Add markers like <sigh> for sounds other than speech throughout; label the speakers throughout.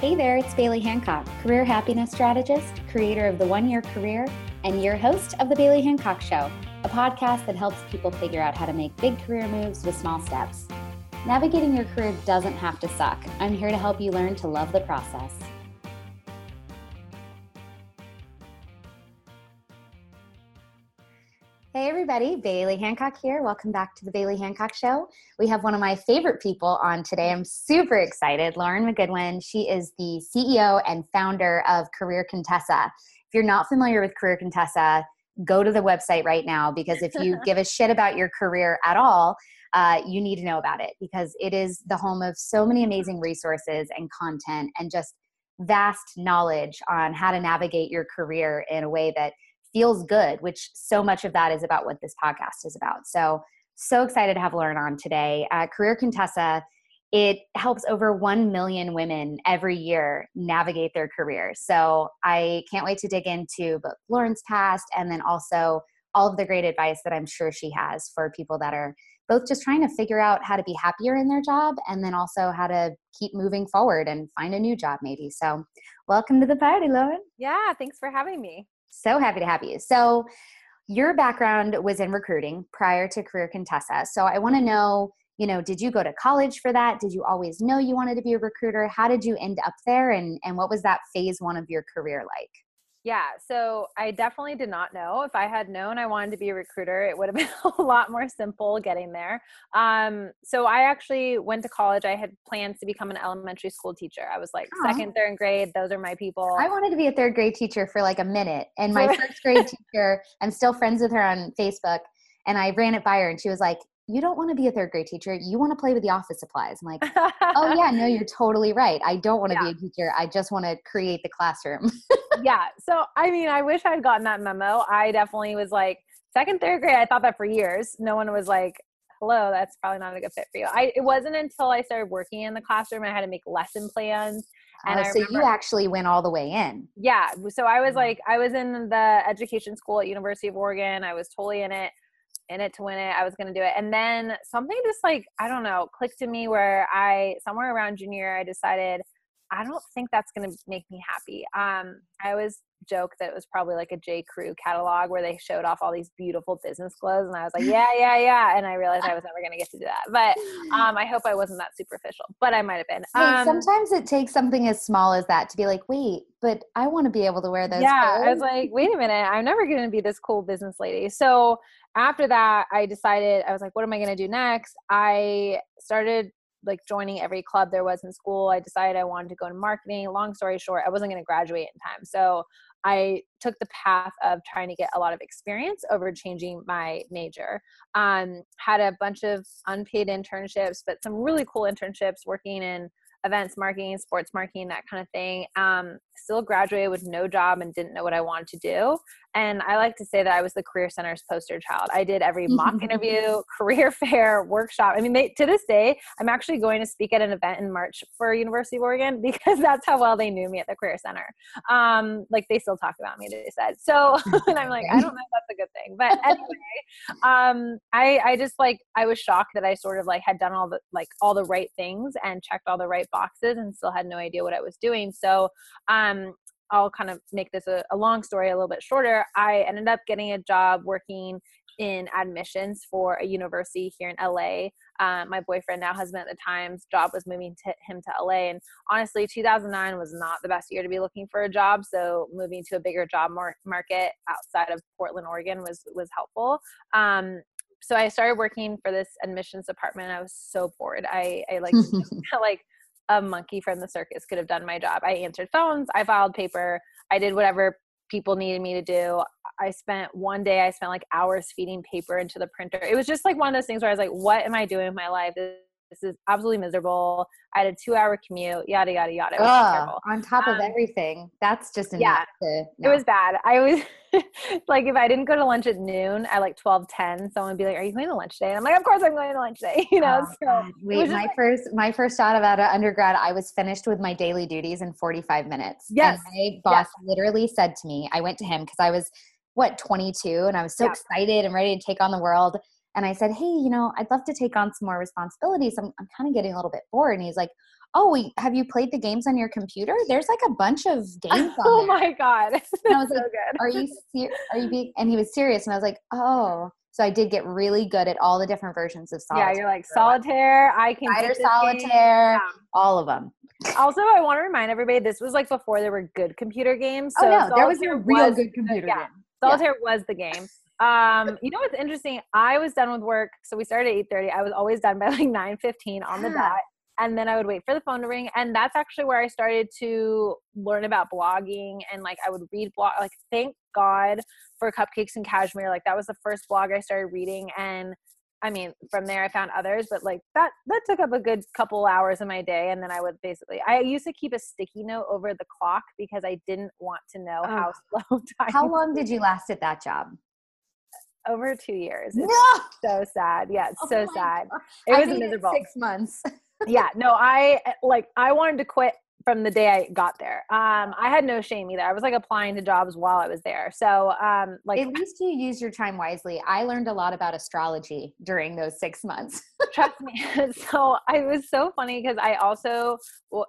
Speaker 1: Hey there, it's Bailey Hancock, career happiness strategist, creator of the One Year Career, and your host of The Bailey Hancock Show, a podcast that helps people figure out how to make big career moves with small steps. Navigating your career doesn't have to suck. I'm here to help you learn to love the process. Hey, everybody, Bailey Hancock here. Welcome back to the Bailey Hancock Show. We have one of my favorite people on today. I'm super excited. Lauren McGoodwin. She is the CEO and founder of Career Contessa. If you're not familiar with Career Contessa, go to the website right now because if you <laughs> give a shit about your career at all, uh, you need to know about it because it is the home of so many amazing resources and content and just vast knowledge on how to navigate your career in a way that feels good, which so much of that is about what this podcast is about. So, so excited to have Lauren on today. Uh, Career Contessa, it helps over 1 million women every year navigate their career. So, I can't wait to dig into both Lauren's past and then also all of the great advice that I'm sure she has for people that are both just trying to figure out how to be happier in their job and then also how to keep moving forward and find a new job maybe. So, welcome to the party, Lauren.
Speaker 2: Yeah, thanks for having me.
Speaker 1: So happy to have you. So, your background was in recruiting prior to Career Contessa. So, I want to know, you know, did you go to college for that? Did you always know you wanted to be a recruiter? How did you end up there and and what was that phase 1 of your career like?
Speaker 2: Yeah, so I definitely did not know. If I had known I wanted to be a recruiter, it would have <laughs> been a lot more simple getting there. Um, so I actually went to college. I had plans to become an elementary school teacher. I was like Aww. second, third grade. Those are my people.
Speaker 1: I wanted to be a third grade teacher for like a minute, and my first grade <laughs> teacher, I'm still friends with her on Facebook, and I ran it by her, and she was like, you don't want to be a third grade teacher. You want to play with the office supplies. I'm like, oh <laughs> yeah, no, you're totally right. I don't want to yeah. be a teacher. I just want to create the classroom.
Speaker 2: yeah. So I mean, I wish I'd gotten that memo. I definitely was like second, third grade. I thought that for years. No one was like, hello, that's probably not a good fit for you. I it wasn't until I started working in the classroom I had to make lesson plans.
Speaker 1: And uh, so remember, you actually went all the way in.
Speaker 2: Yeah. So I was like, I was in the education school at University of Oregon. I was totally in it in it to win it. I was going to do it. And then something just like, I don't know, clicked to me where I, somewhere around junior, I decided, I don't think that's going to make me happy. Um, I always joke that it was probably like a J. Crew catalog where they showed off all these beautiful business clothes, and I was like, <laughs> yeah, yeah, yeah, and I realized I was never going to get to do that. But um, I hope I wasn't that superficial, but I might have been.
Speaker 1: Um, sometimes it takes something as small as that to be like, wait, but I want to be able to wear those.
Speaker 2: Yeah, clothes. I was like, wait a minute, I'm never going to be this cool business lady. So after that, I decided I was like, what am I going to do next? I started like joining every club there was in school. I decided I wanted to go into marketing. Long story short, I wasn't going to graduate in time. So I took the path of trying to get a lot of experience over changing my major. Um, had a bunch of unpaid internships, but some really cool internships working in events marketing, sports marketing, that kind of thing. Um, still graduated with no job and didn't know what I wanted to do. And I like to say that I was the Career Center's poster child. I did every mock <laughs> interview, career fair, workshop. I mean, they, to this day, I'm actually going to speak at an event in March for University of Oregon <laughs> because that's how well they knew me at the Career Center. Um, like they still talk about me, they said. So, <laughs> and I'm like, I don't know if that's a good thing. But anyway, um, I, I just like, I was shocked that I sort of like had done all the, like all the right things and checked all the right boxes and still had no idea what I was doing. So, um, I'll kind of make this a, a, long story a little bit shorter. I ended up getting a job working in admissions for a university here in LA. Um, my boyfriend, now husband at the time's job was moving to him to LA. And honestly, 2009 was not the best year to be looking for a job. So moving to a bigger job mar- market outside of Portland, Oregon was, was helpful. Um, so I started working for this admissions department. I was so bored. I, I like, <laughs> <laughs> like, a monkey from the circus could have done my job. I answered phones, I filed paper, I did whatever people needed me to do. I spent one day, I spent like hours feeding paper into the printer. It was just like one of those things where I was like, what am I doing with my life? Is absolutely miserable. I had a two hour commute, yada, yada, yada.
Speaker 1: Ugh, on top of um, everything. That's just enough yeah,
Speaker 2: to, no. It was bad. I was <laughs> like, if I didn't go to lunch at noon at like 12, 10, someone would be like, are you going to lunch today? And I'm like, of course I'm going to lunch today. <laughs> You know, oh,
Speaker 1: so wait, my like, first, my first shot about undergrad, I was finished with my daily duties in 45 minutes.
Speaker 2: Yes.
Speaker 1: And my boss yes. literally said to me, I went to him because I was what, 22 and I was so yeah. excited and ready to take on the world and I said, Hey, you know, I'd love to take on some more responsibilities. I'm, I'm kind of getting a little bit bored. And he's like, "Oh, we, have you played the games on your computer? There's like a bunch of <laughs> games on
Speaker 2: oh
Speaker 1: there."
Speaker 2: my god. <laughs>
Speaker 1: And I was
Speaker 2: so
Speaker 1: like,
Speaker 2: good.
Speaker 1: "Are you ser- are you being?" And he was serious, and I was like, "Oh." So I did get really good at all the different versions of solitaire.
Speaker 2: Yeah, you're like solitaire. I can
Speaker 1: Spider
Speaker 2: beat game."
Speaker 1: solitaire,
Speaker 2: Yeah.
Speaker 1: all of them.
Speaker 2: Also, I want to remind everybody this was like before there were good computer games. Oh, so
Speaker 1: oh no, there was a real
Speaker 2: was-
Speaker 1: good computer
Speaker 2: yeah.
Speaker 1: game.
Speaker 2: Solitaire was the game. Um, you know what's interesting? I was done with work, so we started at eight thirty. I was always done <laughs> by like nine fifteen on the dot, and then I would wait for the phone to ring. And that's actually where I started to learn about blogging and like I would read blog. Like thank God for Cupcakes and Cashmere. Like that was the first blog I started reading, and I mean from there I found others, but like that that took up a good couple hours of my day. And then I would basically I used to keep a sticky note over the clock because I didn't want to know how <laughs> slow time.
Speaker 1: How long did you last at that job?
Speaker 2: Over two years.
Speaker 1: No,
Speaker 2: so sad. Yeah, it's
Speaker 1: Oh
Speaker 2: so sad.
Speaker 1: God.
Speaker 2: It was miserable.
Speaker 1: Six months. <laughs>
Speaker 2: yeah, no, I like I wanted to quit from the day I got there. Um, I had no shame either. I was like applying to jobs while I was there. So um, like
Speaker 1: At least you use your time wisely. I learned a lot about astrology during those six months. <laughs>
Speaker 2: trust me. <laughs> so I was so funny because I also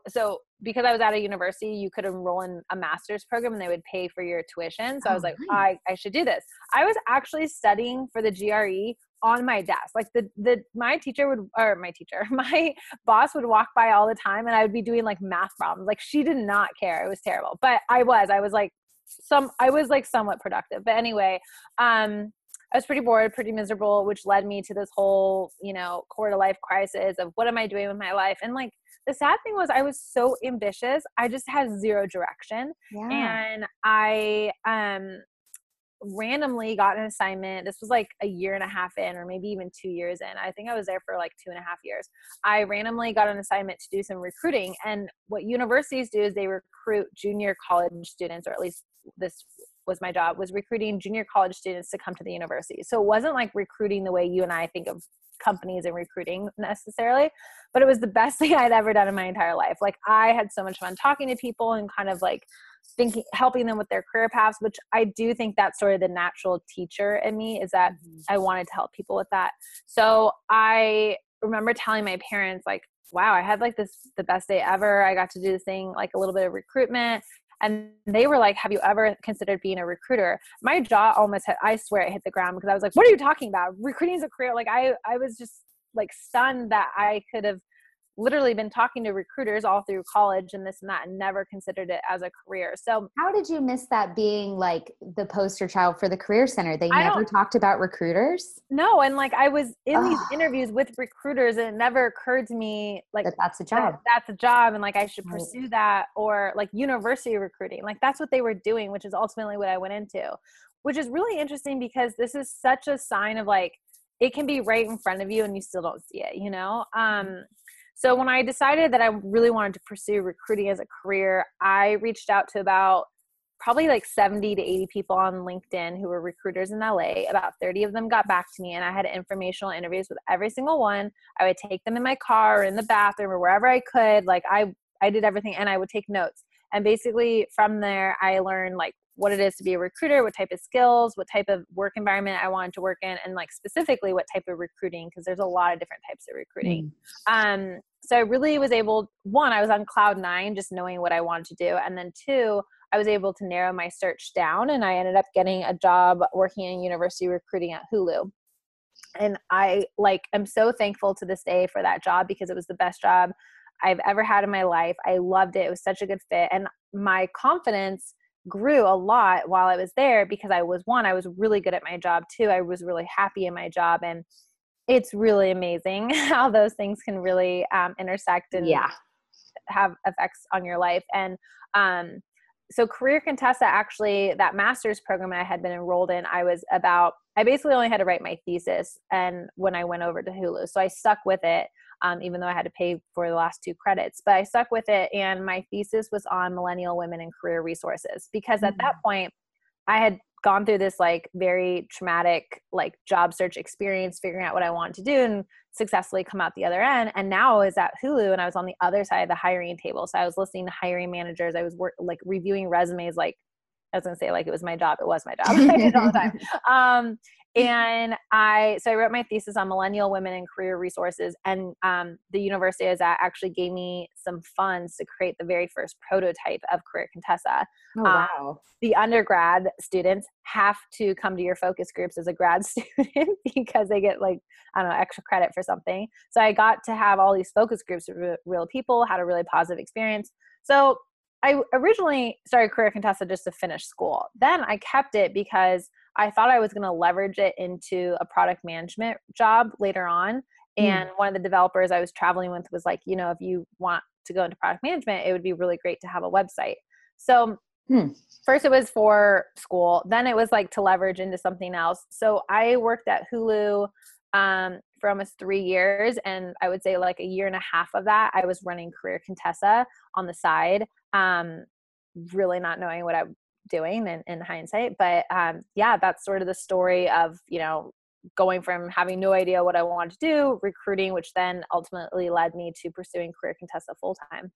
Speaker 2: so because I was at a university, you could enroll in a master's program and they would pay for your tuition. So I
Speaker 1: Oh,
Speaker 2: was like,
Speaker 1: nice.
Speaker 2: I, I should do this. I was actually studying for the GRE on my desk. Like the the my teacher would or my teacher, <laughs> my boss would walk by all the time and I would be doing like math problems. Like she did not care. It was terrible. But I was. I was like some I was like somewhat productive. But anyway, um I was pretty bored, pretty miserable, which led me to this whole, you know, quarter life crisis of what am I doing with my life? And like the sad thing was I was so ambitious. I just had zero direction.
Speaker 1: Yeah.
Speaker 2: And I um randomly got an assignment. This was like a year and a half in, or maybe even two years in. I think I was there for like two and a half years. I randomly got an assignment to do some recruiting. And what universities do is they recruit junior college students, or at least this was my job, was recruiting junior college students to come to the university. So it wasn't like recruiting the way you and I think of companies and recruiting necessarily, but it was the best <laughs> thing I'd ever done in my entire life. Like I had so much fun talking to people and kind of like thinking helping them with their career paths which i do think that's sort of the natural teacher in me is that
Speaker 1: Mhm.
Speaker 2: i wanted to help people with that. So i remember telling my parents like wow i had like this the best day ever. I got to do this thing like a little bit of recruitment. And they were like have you ever considered being a recruiter? My jaw almost hit i swear it hit the ground because i was like what are you talking about? Recruiting is a career. Like i i was just like stunned that i could have literally been talking to recruiters all through college and this and that and never considered it as a career. So
Speaker 1: How did you miss that being like the poster child for the Career Center? They
Speaker 2: I
Speaker 1: never talked about recruiters.
Speaker 2: no, and like I was in these interviews with recruiters and it never occurred to me like
Speaker 1: That that's a
Speaker 2: that
Speaker 1: job.
Speaker 2: that's a job and like I should
Speaker 1: Right.
Speaker 2: pursue that or like university recruiting. Like that's what they were doing, which is ultimately what I went into. Which is really interesting because this is such a sign of like it can be right in front of you and you still don't see it, you know? Um so when I decided that I really wanted to pursue recruiting as a career, I reached out to about probably like 70 to 80 people on LinkedIn who were recruiters in LA. About 30 of them got back to me and I had informational interviews with every single one. I would take them in my car or in the bathroom or wherever I could. Like I I did everything and I would take notes. And basically from there I learned like what it is to be a recruiter, what type of skills, what type of work environment I wanted to work in and like specifically what type of recruiting because there's a lot of different types of recruiting. Um so i really was able one i was on cloud nine just knowing what i wanted to do and then two i was able to narrow my search down and i ended up getting a job working in university recruiting at hulu. And i like am so thankful to this day for that job because it was the best job i've ever had in my life. I loved it. It was such a good fit and my confidence grew a lot while i was there because i was one i was really good at my job too. i was really happy in my job and it's really amazing <laughs> how those things can really um, intersect and
Speaker 1: yeah.
Speaker 2: have effects on your life. And um, so, Career Contessa actually, that master's program I had been enrolled in, I was about, I basically only had to write my thesis and when I went over to Hulu. So, I stuck with it. Um, even though I had to pay for the last two credits, but I stuck with it, and my thesis was on millennial women and career resources because at that point, I had gone through this like very traumatic like job search experience figuring out what I wanted to do and successfully come out the other end and now I was at Hulu and I was on the other side of the hiring table. So I was listening to hiring managers I was work like reviewing resumes like I was gonna say like it was my job. It was my job. <laughs> I did all the time. <laughs> Um, and I so I wrote my thesis on millennial women and career resources, and um, the university I was at actually gave me some funds to create the very first prototype of Career Contessa.
Speaker 1: Oh, um, wow! Um,
Speaker 2: the undergrad students have to come to your focus groups as a grad <laughs> student because they get like I don't know extra credit for something. So I got to have all these focus groups with real people, had a really positive experience. So I originally started Career Contessa just to finish school. Then I kept it because I thought I was going to leverage it into a product management job later on. Hmm. And mm. one of the developers I was traveling with was like, you know, if you want to go into product management, it would be really great to have a website. So mm. first it was for school, then it was like to leverage into something else. So I worked at Hulu um, for almost three years. And I would say like a year and a half of that, I was running Career Contessa on the side, um, really not knowing what I'm doing in, in hindsight. But um, yeah, that's sort of the story of, you know, going from having no idea what I wanted to do, recruiting, which then ultimately led me to pursuing Career Contessa full time.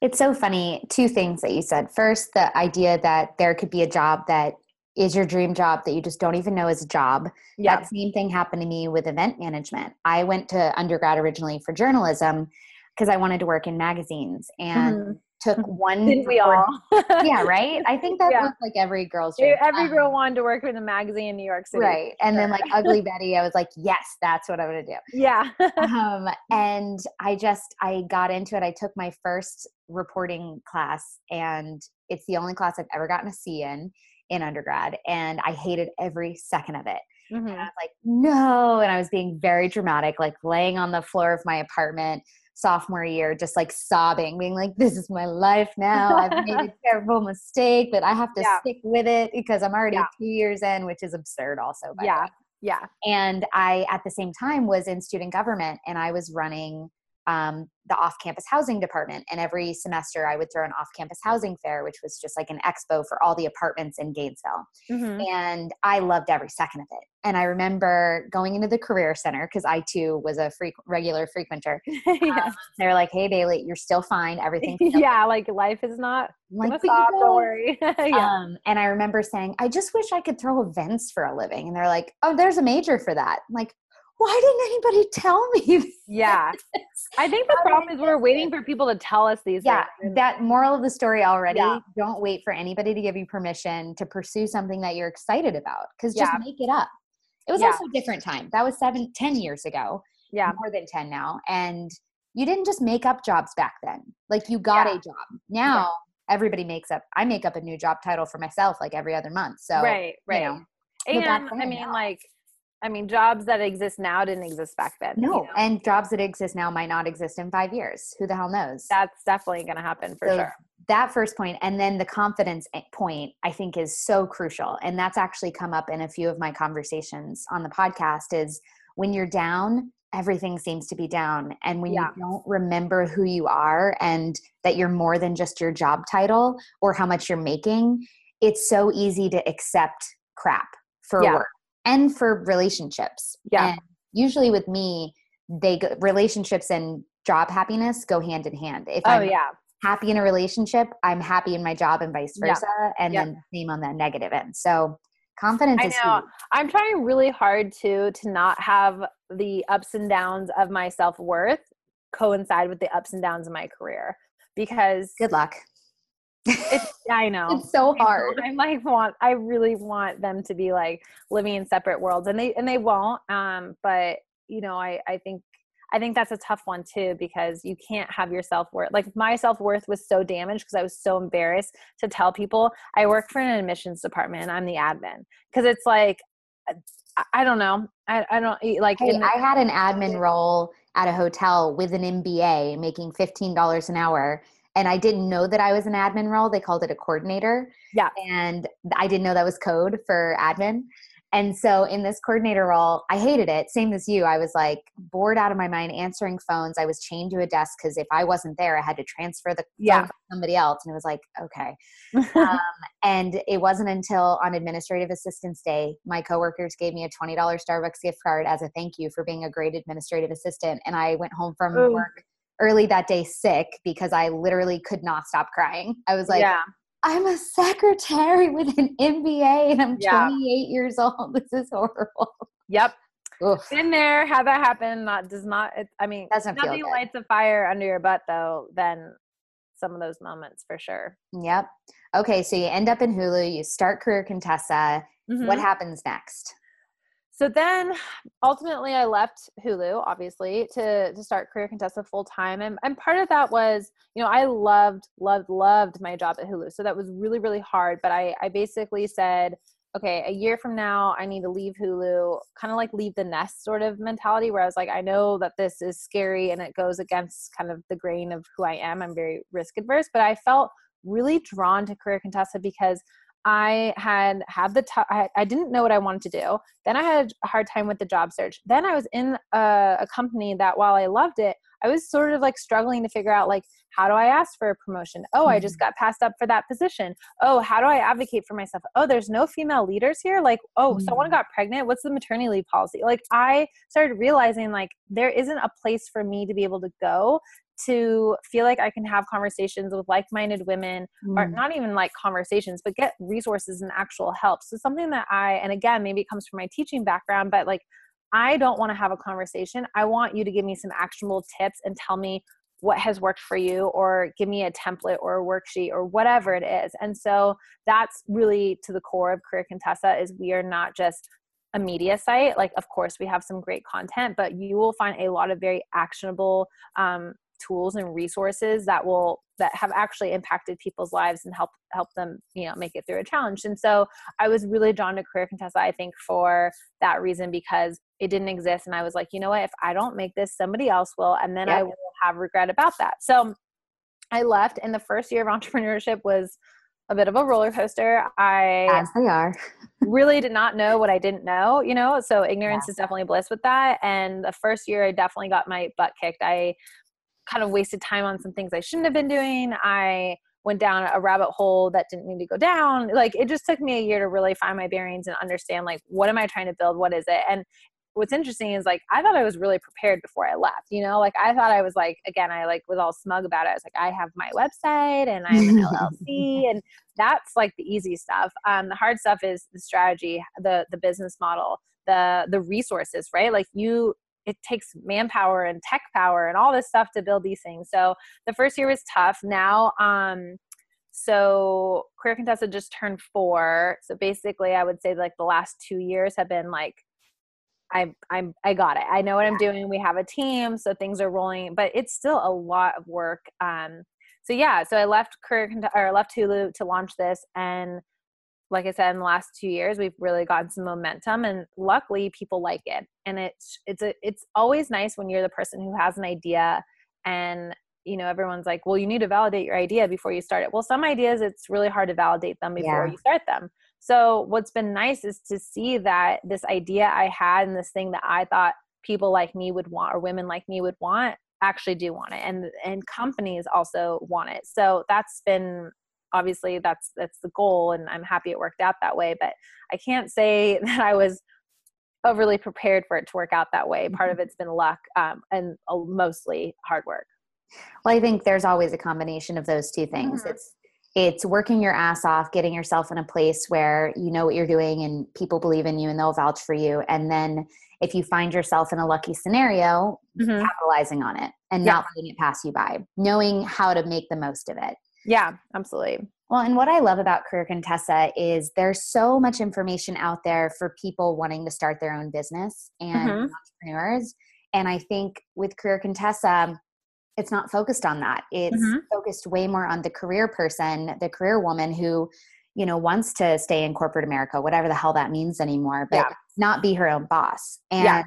Speaker 1: It's so funny. Two things that you said. First, the idea that there could be a job that is your dream job that you just don't even know is a job. Yeah. That same thing happened to me with event management. I went to undergrad originally for journalism because I wanted to work in magazines and mm-hmm. Took one.
Speaker 2: Didn't we all? <laughs>
Speaker 1: yeah, right. I think that yeah. like every girl's dream.
Speaker 2: Every um, girl wanted to work in a magazine in New York City.
Speaker 1: Right, and then like Ugly Betty, I was like, yes, that's what I'm gonna do.
Speaker 2: Yeah. <laughs>
Speaker 1: um, and I just I got into it. I took my first reporting class, and it's the only class I've ever gotten a C in in undergrad and I hated every second of it. Mm-hmm. And I was like, no. And I was being very dramatic, like laying on the floor of my apartment sophomore year, just like sobbing, being like, this is my life now. I've made a <laughs> terrible mistake, but I have to yeah. stick with it because I'm already yeah. two years in, which is absurd, also.
Speaker 2: yeah. Yeah.
Speaker 1: And I, at the same time, was in student government and I was running um, the off-campus housing department and every semester i would throw an off-campus housing fair which was just like an expo for all the apartments in gainesville. Mm-hmm. and i loved every second of it. And i remember going into the career center because i too was a freak, regular frequenter. <laughs> Yeah. um, they were like hey bailey you're still fine. Everything <laughs>
Speaker 2: yeah like life is not like stop, don't worry. <laughs>
Speaker 1: Yeah. um, and i remember saying i just wish i could throw events for a living. And they're like oh there's a major for that. I'm like why didn't anybody tell me? <laughs>
Speaker 2: Yeah. I think the problem is we're waiting for people to tell us these
Speaker 1: yeah, things. that moral of the story already. Yeah. Don't wait for anybody to give you permission to pursue something that you're excited about because just yeah. make it up. It was yeah. also a different time. That was seven, ten years ago.
Speaker 2: Yeah.
Speaker 1: More than 10 now. And you didn't just make up jobs back then. Like you got a job. Now everybody makes up. I make up a new job title for myself like every other month. So,
Speaker 2: right, right. You know, and I mean, now. like, I mean, jobs that exist now didn't exist back then.
Speaker 1: No, you know? and jobs that exist now might not exist in five years. Who the hell knows?
Speaker 2: That's definitely going to happen for so sure.
Speaker 1: That first point, and then the confidence eh, point, I think is so crucial. And that's actually come up in a few of my conversations on the podcast is when you're down, everything seems to be down. And when yeah. you don't remember who you are and that you're more than just your job title or how much you're making, it's so easy to accept crap for yeah. work and for relationships.
Speaker 2: Yeah.
Speaker 1: And usually with me, they go, relationships and job happiness go hand in hand. If
Speaker 2: oh,
Speaker 1: I'm
Speaker 2: yeah.
Speaker 1: happy in a relationship, I'm happy in my job and vice versa. Yeah. And yeah. then the same on the negative end. So confidence
Speaker 2: I know. I'm trying really hard to to not have the ups and downs of my self-worth coincide with the ups and downs of my career because
Speaker 1: good luck
Speaker 2: it's, I know.
Speaker 1: It's so hard.
Speaker 2: I like want I really want them to be like living in separate worlds and they and they won't. Um, but you know, I I think I think that's a tough one too because you can't have your self worth. Like my self worth was so damaged because I was so embarrassed to tell people I work for an admissions department and I'm the admin because it's like I don't know. I, I don't like.
Speaker 1: Hey, the- I had an admin role at a hotel with an MBA making fifteen dollars an hour, and I didn't know that I was an admin role. They called it a coordinator.
Speaker 2: Yeah.
Speaker 1: And I didn't know that was code for admin. And so in this coordinator role, I hated it. Same as you. I was like bored out of my mind answering phones. I was chained to a desk because if I wasn't there, I had to transfer the yeah. phone to somebody else. And it was like, okay. <laughs> um, and it wasn't until on administrative assistance day, my coworkers gave me a $20 Starbucks gift card as a thank you for being a great administrative assistant. And I went home from Ooh. work early that day sick because I literally could not stop crying. I was like, yeah. I'm a secretary with an MBA and I'm
Speaker 2: Yeah.
Speaker 1: 28 years old. <laughs> This is horrible.
Speaker 2: Yep.
Speaker 1: Oof.
Speaker 2: Been there, had that happen. Not does not. It, I mean,
Speaker 1: Doesn't feel
Speaker 2: nothing
Speaker 1: good.
Speaker 2: lights a fire under your butt though than some of those moments for sure.
Speaker 1: Yep. Okay, so you end up in Hulu, you start Career Contessa. What
Speaker 2: Mhm.
Speaker 1: happens next?
Speaker 2: So then ultimately I left Hulu obviously to to start Career Contessa full time and and part of that was you know I loved loved loved my job at Hulu so that was really really hard but I I basically said okay a year from now I need to leave Hulu kind of like leave the nest sort of mentality where I was like I know that this is scary and it goes against kind of the grain of who I am I'm very risk adverse but I felt really drawn to Career Contessa because I had had the t- I, I didn't know what I wanted to do. Then I had a hard time with the job search. Then I was in a, a company that while I loved it, I was sort of like struggling to figure out like how do I ask for a promotion? Oh, I just got passed up for that position. Oh, how do I advocate for myself? Oh, there's no female leaders here. Like, oh, someone
Speaker 1: Mm.
Speaker 2: got pregnant. What's the maternity leave policy? Like, I started realizing like there isn't a place for me to be able to go to feel like I can have conversations with like-minded women or
Speaker 1: Mm.
Speaker 2: not even like conversations, but get resources and actual help. So something that I, and again, maybe it comes from my teaching background, but like I don't want to have a conversation. I want you to give me some actionable tips and tell me what has worked for you or give me a template or a worksheet or whatever it is. And so that's really to the core of Career Contessa is we are not just a media site. Like, of course, we have some great content, but you will find a lot of very actionable um, tools and resources that will that have actually impacted people's lives and help help them you know make it through a challenge. And so i was really drawn to career contessa i think for that reason because it didn't exist and i was like you know what? If i don't make this somebody else will and then i will have regret about that. So i left and the first year of entrepreneurship was a bit of a roller coaster. I
Speaker 1: As they are. <laughs>
Speaker 2: really did not know what I didn't know, you know, so ignorance is definitely bliss with that. And the first year, I definitely got my butt kicked. I kind of wasted time on some things I shouldn't have been doing. I went down a rabbit hole that didn't need to go down. Like it just took me a year to really find my bearings and understand like what am I trying to build? What is it? And what's interesting is like I thought I was really prepared before I left. You know, like I thought I was like again, I like was all smug about it. I was like, I have my website and I'm an <laughs> LLC and that's like the easy stuff. Um, the hard stuff is the strategy, the the business model, the the resources, right? Like you it takes manpower and tech power and all this stuff to build these things. So the first year was tough. Now, um, so Career Contessa just turned four. So basically, I would say like the last two years have been like, I I'm I got it. I know what I'm doing. We have a team, so things are rolling, but it's still a lot of work. Um, so yeah, so I left Career or left Hulu to launch this, and like I said, in the last two years, we've really gotten some momentum, and luckily, people like it. And it's it's a it's always nice when you're the person who has an idea, and you know everyone's like, well, you need to validate your idea before you start it. Well, some ideas it's really hard to validate them before
Speaker 1: Yeah.
Speaker 2: you start them. So what's been nice is to see that this idea I had and this thing that I thought people like me would want or women like me would want actually do want it and and companies also want it. So that's been obviously that's that's the goal and I'm happy it worked out that way, but I can't say <laughs> that I was overly prepared for it to work out that way. Part of it's been luck um, and uh, mostly hard work.
Speaker 1: Well, I think there's always a combination of those two things.
Speaker 2: Mhm.
Speaker 1: It's it's working your ass off, getting yourself in a place where you know what you're doing and people believe in you and they'll vouch for you. And then if you find yourself in a lucky scenario,
Speaker 2: Mhm.
Speaker 1: capitalizing on it and
Speaker 2: Yeah.
Speaker 1: not letting it pass you by, knowing how to make the most of it.
Speaker 2: Yeah, absolutely.
Speaker 1: Well, and what I love about Career Contessa is there's so much information out there for people wanting to start their own business and
Speaker 2: Mhm.
Speaker 1: entrepreneurs. And I think with Career Contessa, it's not focused on that. It's
Speaker 2: Mhm.
Speaker 1: focused way more on the career person, the career woman who, you know, wants to stay in corporate America, whatever the hell that means anymore, but
Speaker 2: Yeah.
Speaker 1: not be her own boss. And
Speaker 2: Yeah.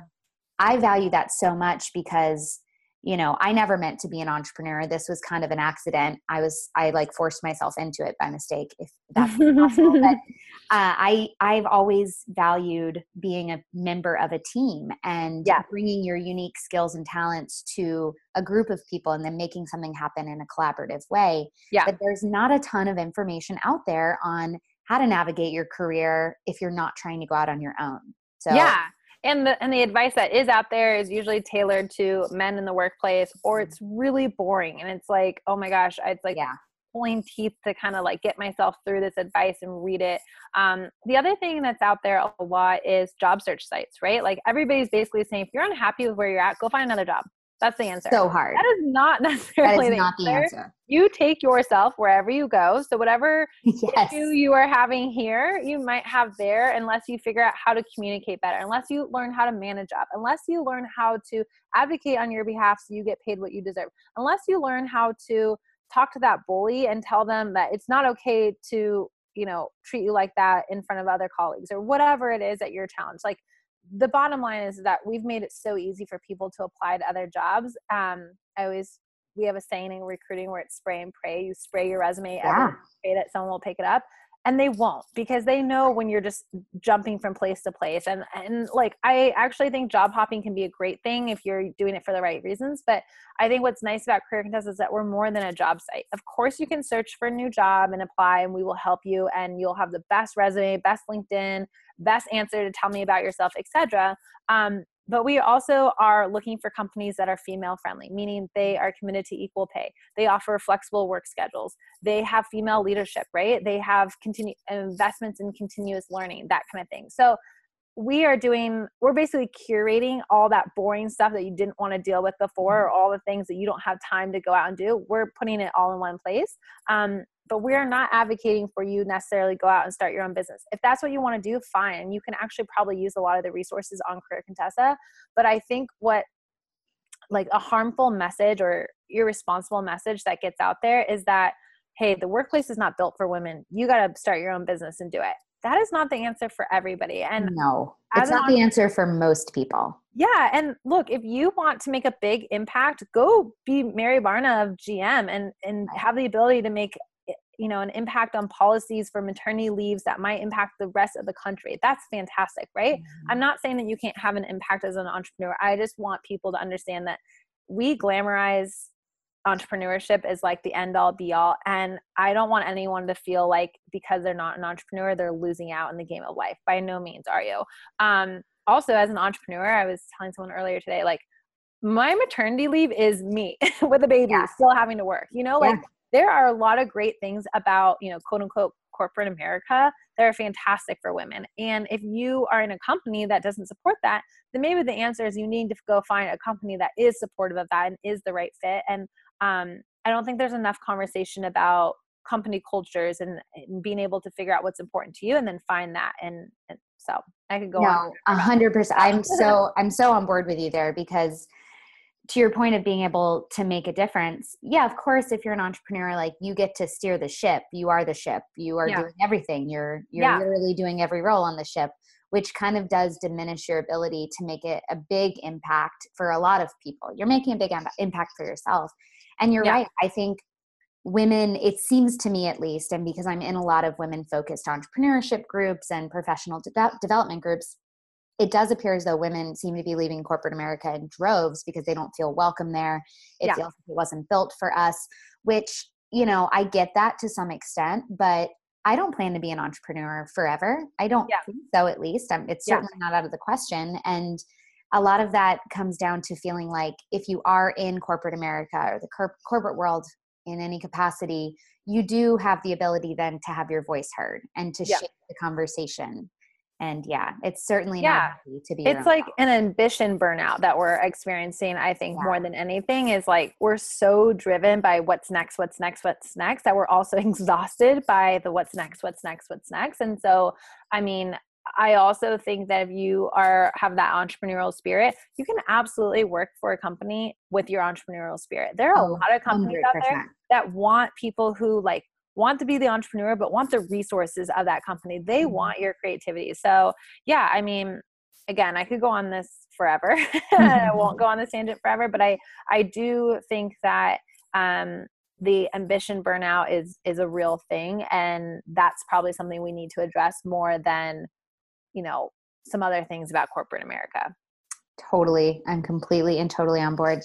Speaker 1: I value that so much because you know i never meant to be an entrepreneur. This was kind of an accident. I was i like forced myself into it by mistake if that's possible but <laughs> uh, i i've always valued being a member of a team and
Speaker 2: Yeah.
Speaker 1: bringing your unique skills and talents to a group of people and then making something happen in a collaborative way.
Speaker 2: Yeah.
Speaker 1: but there's not a ton of information out there on how to navigate your career if you're not trying to go out on your own. So
Speaker 2: yeah and the and the advice that is out there is usually tailored to men in the workplace or it's really boring and it's like oh my gosh it's like
Speaker 1: yeah
Speaker 2: pulling teeth to kind of like get myself through this advice and read it. Um, the other thing that's out there a lot is job search sites, right? Like everybody's basically saying, if you're unhappy with where you're at, go find another job. That's the answer.
Speaker 1: So hard.
Speaker 2: That is not necessarily <laughs>
Speaker 1: that is
Speaker 2: the,
Speaker 1: not
Speaker 2: answer.
Speaker 1: the answer.
Speaker 2: You take yourself wherever you go. So whatever <laughs>
Speaker 1: yes.
Speaker 2: issue you are having here, you might have there unless you figure out how to communicate better, unless you learn how to manage up, unless you learn how to advocate on your behalf so you get paid what you deserve, unless you learn how to talk to that bully and tell them that it's not okay to you know treat you like that in front of other colleagues or whatever it is that you're challenged like the bottom line is that we've made it so easy for people to apply to other jobs. Um, I always we have a saying in recruiting where it's spray and pray. You spray your resume,
Speaker 1: yeah.
Speaker 2: pray that someone will pick it up, and they won't because they know when you're just jumping from place to place. And and like I actually think job hopping can be a great thing if you're doing it for the right reasons. But I think what's nice about Career Contessa is that we're more than a job site. Of course, you can search for a new job and apply, and we will help you. And you'll have the best resume, best LinkedIn, best answer to tell me about yourself, etc. Um, but we also are looking for companies that are female friendly, meaning they are committed to equal pay. They offer flexible work schedules. They have female leadership, right? They have continue investments in continuous learning, that kind of thing. So we are doing we're basically curating all that boring stuff that you didn't want to deal with before or all the things that you don't have time to go out and do we're putting it all in one place um, but we're not advocating for you necessarily go out and start your own business. If that's what you want to do, fine. You can actually probably use a lot of the resources on Career Contessa. But I think what like a harmful message or irresponsible message that gets out there is that hey, the workplace is not built for women. You got to start your own business and do it. That is not the answer for everybody. And
Speaker 1: no, it's not the answer for most people.
Speaker 2: Yeah. And look, if you want to make a big impact, go be Mary Barra of GM and, and have the ability to make you know an impact on policies for maternity leaves that might impact the rest of the country. That's fantastic right? Mm-hmm. i'm not saying that you can't have an impact as an entrepreneur. I just want people to understand that we glamorize entrepreneurship is like the end all be all and i don't want anyone to feel like because they're not an entrepreneur they're losing out in the game of life. By no means are you. Um also as an entrepreneur i was telling someone earlier today like my maternity leave is me <laughs> with a baby yeah. still having to work you know like yeah there are a lot of great things about, you know, quote unquote corporate America that are fantastic for women. And if you are in a company that doesn't support that, then maybe the answer is you need to go find a company that is supportive of that and is the right fit. And um, I don't think there's enough conversation about company cultures and, and, being able to figure out what's important to you and then find that. And, and so I could go
Speaker 1: no, a hundred percent. I'm so, I'm so on board with you there because to your point of being able to make a difference yeah of course if you're an entrepreneur like you get to steer the ship you are the ship you are yeah. doing everything you're you're yeah. literally doing every role on the ship which kind of does diminish your ability to make it a big impact for a lot of people you're making a big impact for yourself and you're yeah. right i think women it seems to me at least and because i'm in a lot of women focused entrepreneurship groups and professional de- development groups it does appear as though women seem to be leaving corporate America in droves because they don't feel welcome there. It yeah. feels like it wasn't built for us, which, you know, I get that to some extent, but I don't plan to be an entrepreneur forever. I don't yeah. think so, at least. I'm, it's certainly yeah. not out of the question. And a lot of that comes down to feeling like if you are in corporate America or the cor- corporate world in any capacity, you do have the ability then to have your voice heard and to shape the conversation and yeah it's certainly yeah to be
Speaker 2: it's like an ambition burnout that we're experiencing i think yeah. more than anything is like we're so driven by what's next what's next what's next that we're also <laughs> exhausted by the what's next what's next what's next and so i mean i also think that if you are have that entrepreneurial spirit you can absolutely work for a company with your entrepreneurial spirit there are a oh, lot of companies 100%. out there that want people who like want to be the entrepreneur but want the resources of that company. They mm-hmm. want your creativity. So yeah i mean again i could go on this forever. <laughs> I <laughs> won't go on this tangent forever but i i do think that um the ambition burnout is is a real thing and that's probably something we need to address more than you know some other things about corporate america
Speaker 1: totally i'm completely and totally on board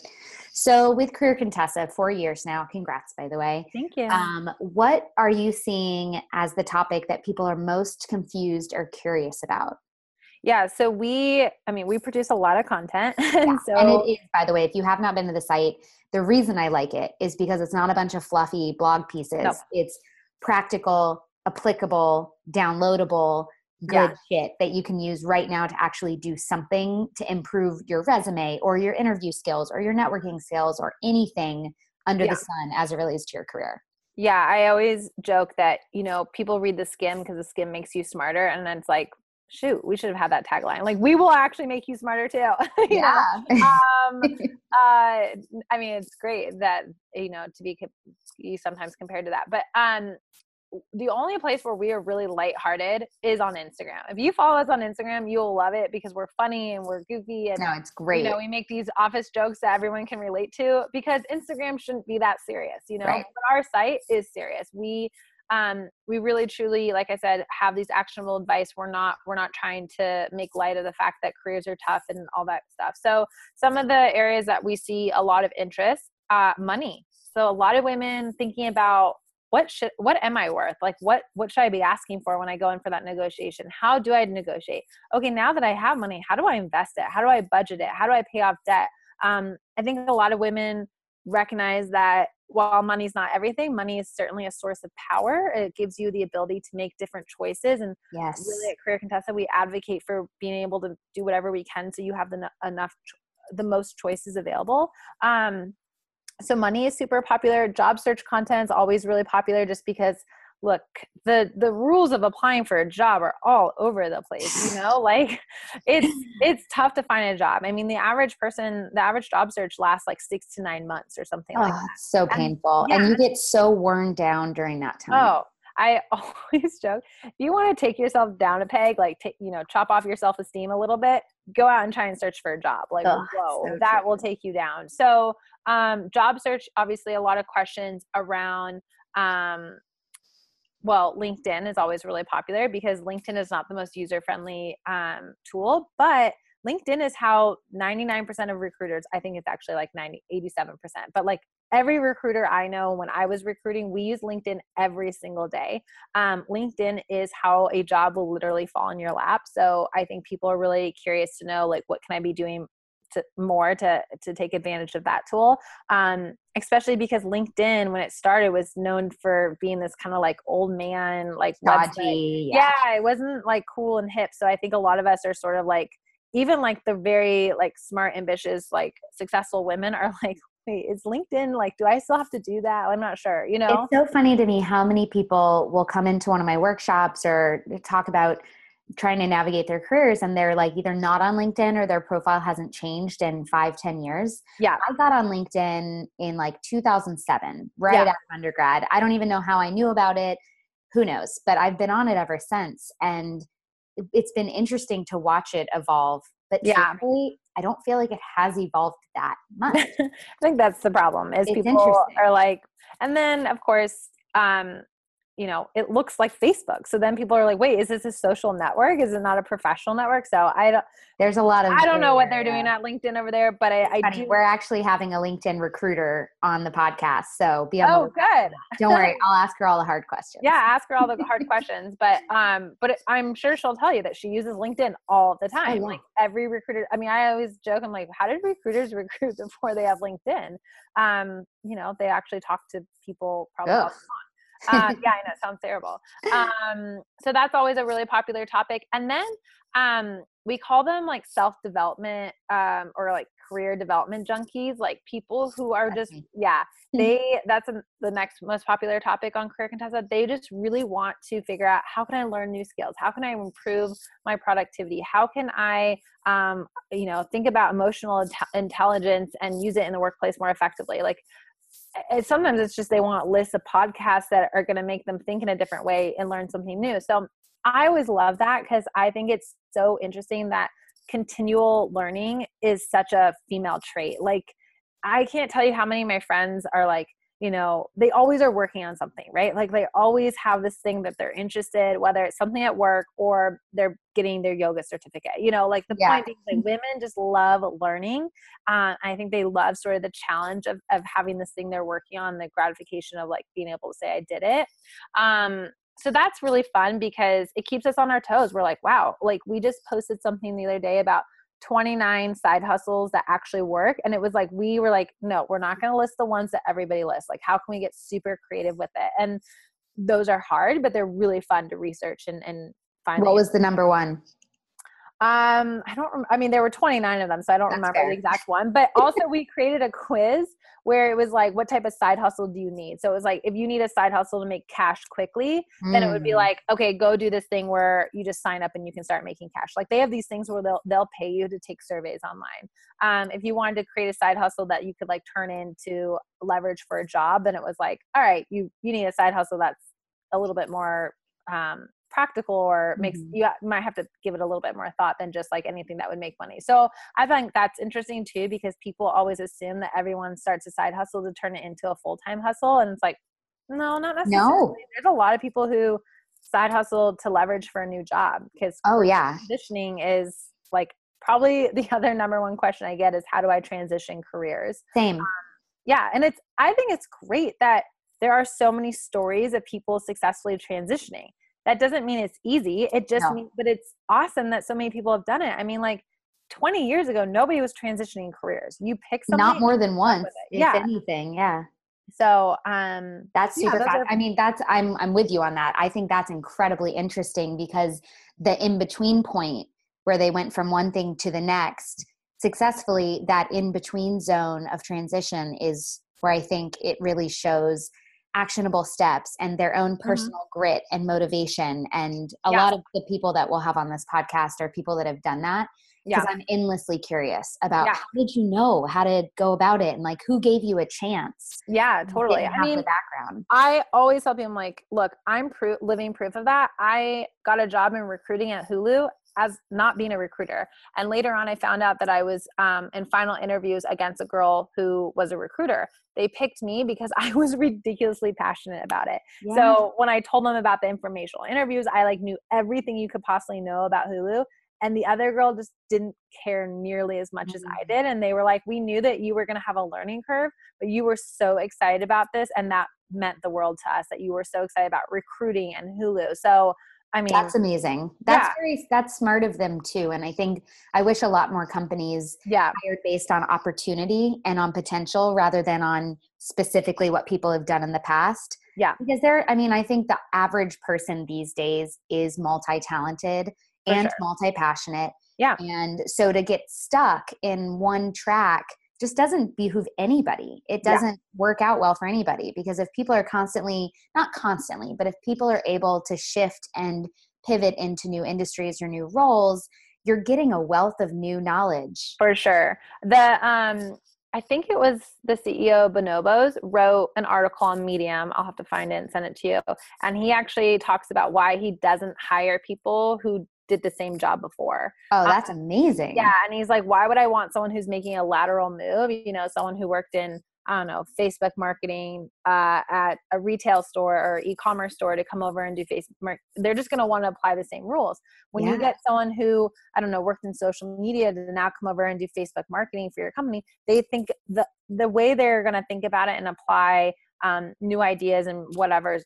Speaker 1: so, with Career Contessa, four years now. Congrats, by the way.
Speaker 2: Thank you.
Speaker 1: Um, what are you seeing as the topic that people are most confused or curious about?
Speaker 2: Yeah, so we, I mean, we produce a lot of content. <laughs> and
Speaker 1: Yeah.
Speaker 2: so,
Speaker 1: and it is, by the way, if you have not been to the site, the reason I like it is because it's not a bunch of fluffy blog pieces.
Speaker 2: No.
Speaker 1: It's practical, applicable, downloadable, good shit that you can use right now to actually do something to improve your resume or your interview skills or your networking skills or anything under
Speaker 2: Yeah.
Speaker 1: the sun as it relates to your career.
Speaker 2: yeah, I always joke that, you know, people read the Skimm because the Skimm makes you smarter. And then it's like, shoot, we should have had that tagline. Like, we will actually make you smarter too. <laughs> you know? um, <laughs> uh, I mean, it's great that you know to be co- you sometimes compared to that, but um, the only place where we are really lighthearted is on Instagram. If you follow us on Instagram, you'll love it because we're funny and we're goofy and
Speaker 1: no, it's great.
Speaker 2: you know we make these office jokes that everyone can relate to because Instagram shouldn't be that serious, you know.
Speaker 1: Right.
Speaker 2: But our site is serious. We um we really truly like i said have these actionable advice we're not we're not trying to make light of the fact that careers are tough and all that stuff so some of the areas that we see a lot of interest uh money so a lot of women thinking about what should what am i worth? Like what what should i be asking for when i go in for that negotiation? How do i negotiate? Okay now that i have money how do i invest it? How do i budget it? How do i pay off debt? Um i think a lot of women recognize that while money's not everything money is certainly a source of power. It gives you the ability to make different choices and
Speaker 1: yes.
Speaker 2: really at career contessa we advocate for being able to do whatever we can so you have the enough the most choices available. Um so money is super popular job search content is always really popular just because look the the rules of applying for a job are all over the place you know <sighs> like it's it's tough to find a job i mean the average person the average job search lasts like six to nine months or something like ah,
Speaker 1: Oh, it's so painful. And
Speaker 2: yeah.
Speaker 1: you get so worn down during that time.
Speaker 2: Oh, I <laughs> always joke. If you want to take yourself down a peg, like take, you know, chop off your self esteem a little bit, go out and try and search for a job. Like,
Speaker 1: Ugh,
Speaker 2: whoa,
Speaker 1: so
Speaker 2: that
Speaker 1: true.
Speaker 2: will take you down. So, um, job search, obviously, a lot of questions around. Um, well, LinkedIn is always really popular because LinkedIn is not the most user friendly um, tool, but LinkedIn is how 99% of recruiters, I think it's actually like 90, 87%, but like every recruiter I know when I was recruiting, we use LinkedIn every single day. Um, LinkedIn is how a job will literally fall in your lap. So I think people are really curious to know like, what can I be doing to, more to to take advantage of that tool um, especially because linkedin when it started was known for being this kind of like old man like
Speaker 1: Dodgy.
Speaker 2: yeah. it wasn't like cool and hip so i think a lot of us are sort of like even like the very like smart ambitious like successful women are <laughs> like wait is linkedin like do i still have to do that i'm not sure you know
Speaker 1: It's so funny to me how many people will come into one of my workshops or talk about trying to navigate their careers and they're like either not on LinkedIn or their profile hasn't changed in five, ten years.
Speaker 2: Yeah.
Speaker 1: I got on LinkedIn in like 2007, right
Speaker 2: Yeah.
Speaker 1: out of undergrad. I don't even know how I knew about it. Who knows? But I've been on it ever since. And it's been interesting to watch it evolve. But
Speaker 2: Yeah.
Speaker 1: I don't feel like it has evolved that <laughs> much.
Speaker 2: I think that's the problem is
Speaker 1: It's
Speaker 2: people are like, and then of course, um, you know, it looks like Facebook. So then people are like, wait, is this a social network? Is it not a professional network? So I don't,
Speaker 1: There's a lot of
Speaker 2: I don't know what they're doing
Speaker 1: area.
Speaker 2: at LinkedIn over there, but I, I do.
Speaker 1: We're actually having a LinkedIn recruiter on the podcast, so be the
Speaker 2: Oh, good.
Speaker 1: Don't worry, <laughs> I'll ask her all the hard questions.
Speaker 2: Yeah, ask her all the hard <laughs> questions, but um, but I'm sure she'll tell you that she uses LinkedIn all the time.
Speaker 1: yeah.
Speaker 2: Like every recruiter. I mean, I always joke. I'm like, how did recruiters <laughs> recruit before they have LinkedIn? Um, you know, they actually talk to people probably. All
Speaker 1: Ugh.
Speaker 2: the time. uh, yeah, I know. It <laughs> sounds terrible. Um, so that's always a really popular topic. And then um, we call them like self development um, or like career development junkies, like people who are just, yeah,
Speaker 1: Hmm.
Speaker 2: they, that's a, the next most popular topic on Career Contessa. They just really want to figure out how can I learn new skills? How can I improve my productivity? How can I, um, you know, think about emotional intelligence and use it in the workplace more effectively? Like, sometimes it's just they want lists of podcasts that are going to make them think in a different way and learn something new. So I always love that because I think it's so interesting that continual learning is such a female trait. Like, I can't tell you how many of my friends are like, you know, they always are working on something, right? Like they always have this thing that they're interested, whether it's something at work or they're getting their yoga certificate. You know, like the
Speaker 1: Yeah.
Speaker 2: point being, like <laughs> women just love learning. Uh, I think they love sort of the challenge of of having this thing they're working on, the gratification of like being able to say I did it. Um, so that's really fun because it keeps us on our toes. We're like, wow, like we just posted something the other day about 29 side hustles that actually work. And it was like, we were like, no, we're not going to list the ones that everybody lists. Like, how can we get super creative with it? And those are hard, but they're really fun to research and, and find.
Speaker 1: What was the number one?
Speaker 2: Um, I don't. Rem- I mean, there were 29 of them, so I don't That's remember fair. the exact one. But also, we created a quiz where it was like, "What type of side hustle do you need?" So it was like, if you need a side hustle to make cash quickly, mm. then it would be mm. like, "Okay, go do this thing where you just sign up and you can start making cash." Like they have these things where they'll they'll pay you to take surveys online. Um, if you wanted to create a side hustle that you could like turn into leverage for a job, then it was like, "All right, you you need a side hustle that's a little bit more um, practical or makes mm-hmm. you might have to give it a little bit more thought than just like anything that would make money. So I think that's interesting too because people always assume that everyone starts a side hustle to turn it into a full time hustle, and it's like no, not necessarily. No. There's a lot of people who side hustle to leverage for a new job because
Speaker 1: oh yeah,
Speaker 2: transitioning is like probably <laughs> the other number one question I get is how do I transition careers?
Speaker 1: Same. Um,
Speaker 2: yeah, and it's I think it's great that there are so many stories of people successfully transitioning that doesn't mean it's easy. It just no. means but it's awesome that so many people have done it. I mean like 20 years ago nobody was transitioning careers. You pick something
Speaker 1: not more than once if yeah. anything yeah.
Speaker 2: So um
Speaker 1: that's super yeah, are- i mean that's i'm i'm with you on that. I think that's incredibly interesting because the in between point where they went from one thing to the next successfully that in between zone of transition is where i think it really shows actionable steps and their own mm-hmm. personal mm-hmm. grit and motivation. And a yeah. lot of the people that we'll have on this podcast are people that have done that. Because yeah. I'm endlessly curious about yeah. how did you know how to go about it and like who gave you a chance?
Speaker 2: Yeah, totally. I mean, the background. I always tell people, I'm like, look, I'm pro- living proof of that. I got a job in recruiting at Hulu as not being a recruiter. And later on, I found out that I was um, in final interviews against a girl who was a recruiter. They picked me because <laughs> I was ridiculously passionate about it. Yeah. So when I told them about the informational interviews, I like knew everything you could possibly know about Hulu. And the other girl just didn't care nearly as much mm-hmm. as I mm. did. And they were like, We knew that you were going to have a learning curve, but you were so excited about this. And that meant the world to us that you were so excited about recruiting and Hulu. So I mean,
Speaker 1: that's amazing. That's yeah. very that's smart of them too. And I think I wish a lot more companies
Speaker 2: yeah.
Speaker 1: hired based on opportunity and on potential rather than on specifically what people have done in the past.
Speaker 2: Yeah.
Speaker 1: Because there, I mean, I think the average person these days is multi-talented and sure. multi-passionate.
Speaker 2: Yeah.
Speaker 1: And so to get stuck in one track just doesn't behoove anybody. It doesn't yeah. work out well for anybody because if people are constantly, not constantly, but if people are able to shift and pivot into new industries or new roles, you're getting a wealth of new knowledge.
Speaker 2: For sure. The um I think it was the CEO of Bonobos wrote an article on Medium. I'll have to find it and send it to you. And he actually talks about why he doesn't hire people who did the same job before.
Speaker 1: Oh, um, that's um, amazing.
Speaker 2: Yeah. And he's like, why would I want someone who's making a lateral move? You know, someone who worked in, I don't know, Facebook marketing uh, at a retail store or e commerce store to come over and do Facebook. They're just going to want to apply the same rules. When yeah. you get someone who, I don't know, worked in social media to now come over and do Facebook marketing for your company, they think the, the way they're going to think about it and apply um, new ideas and whatever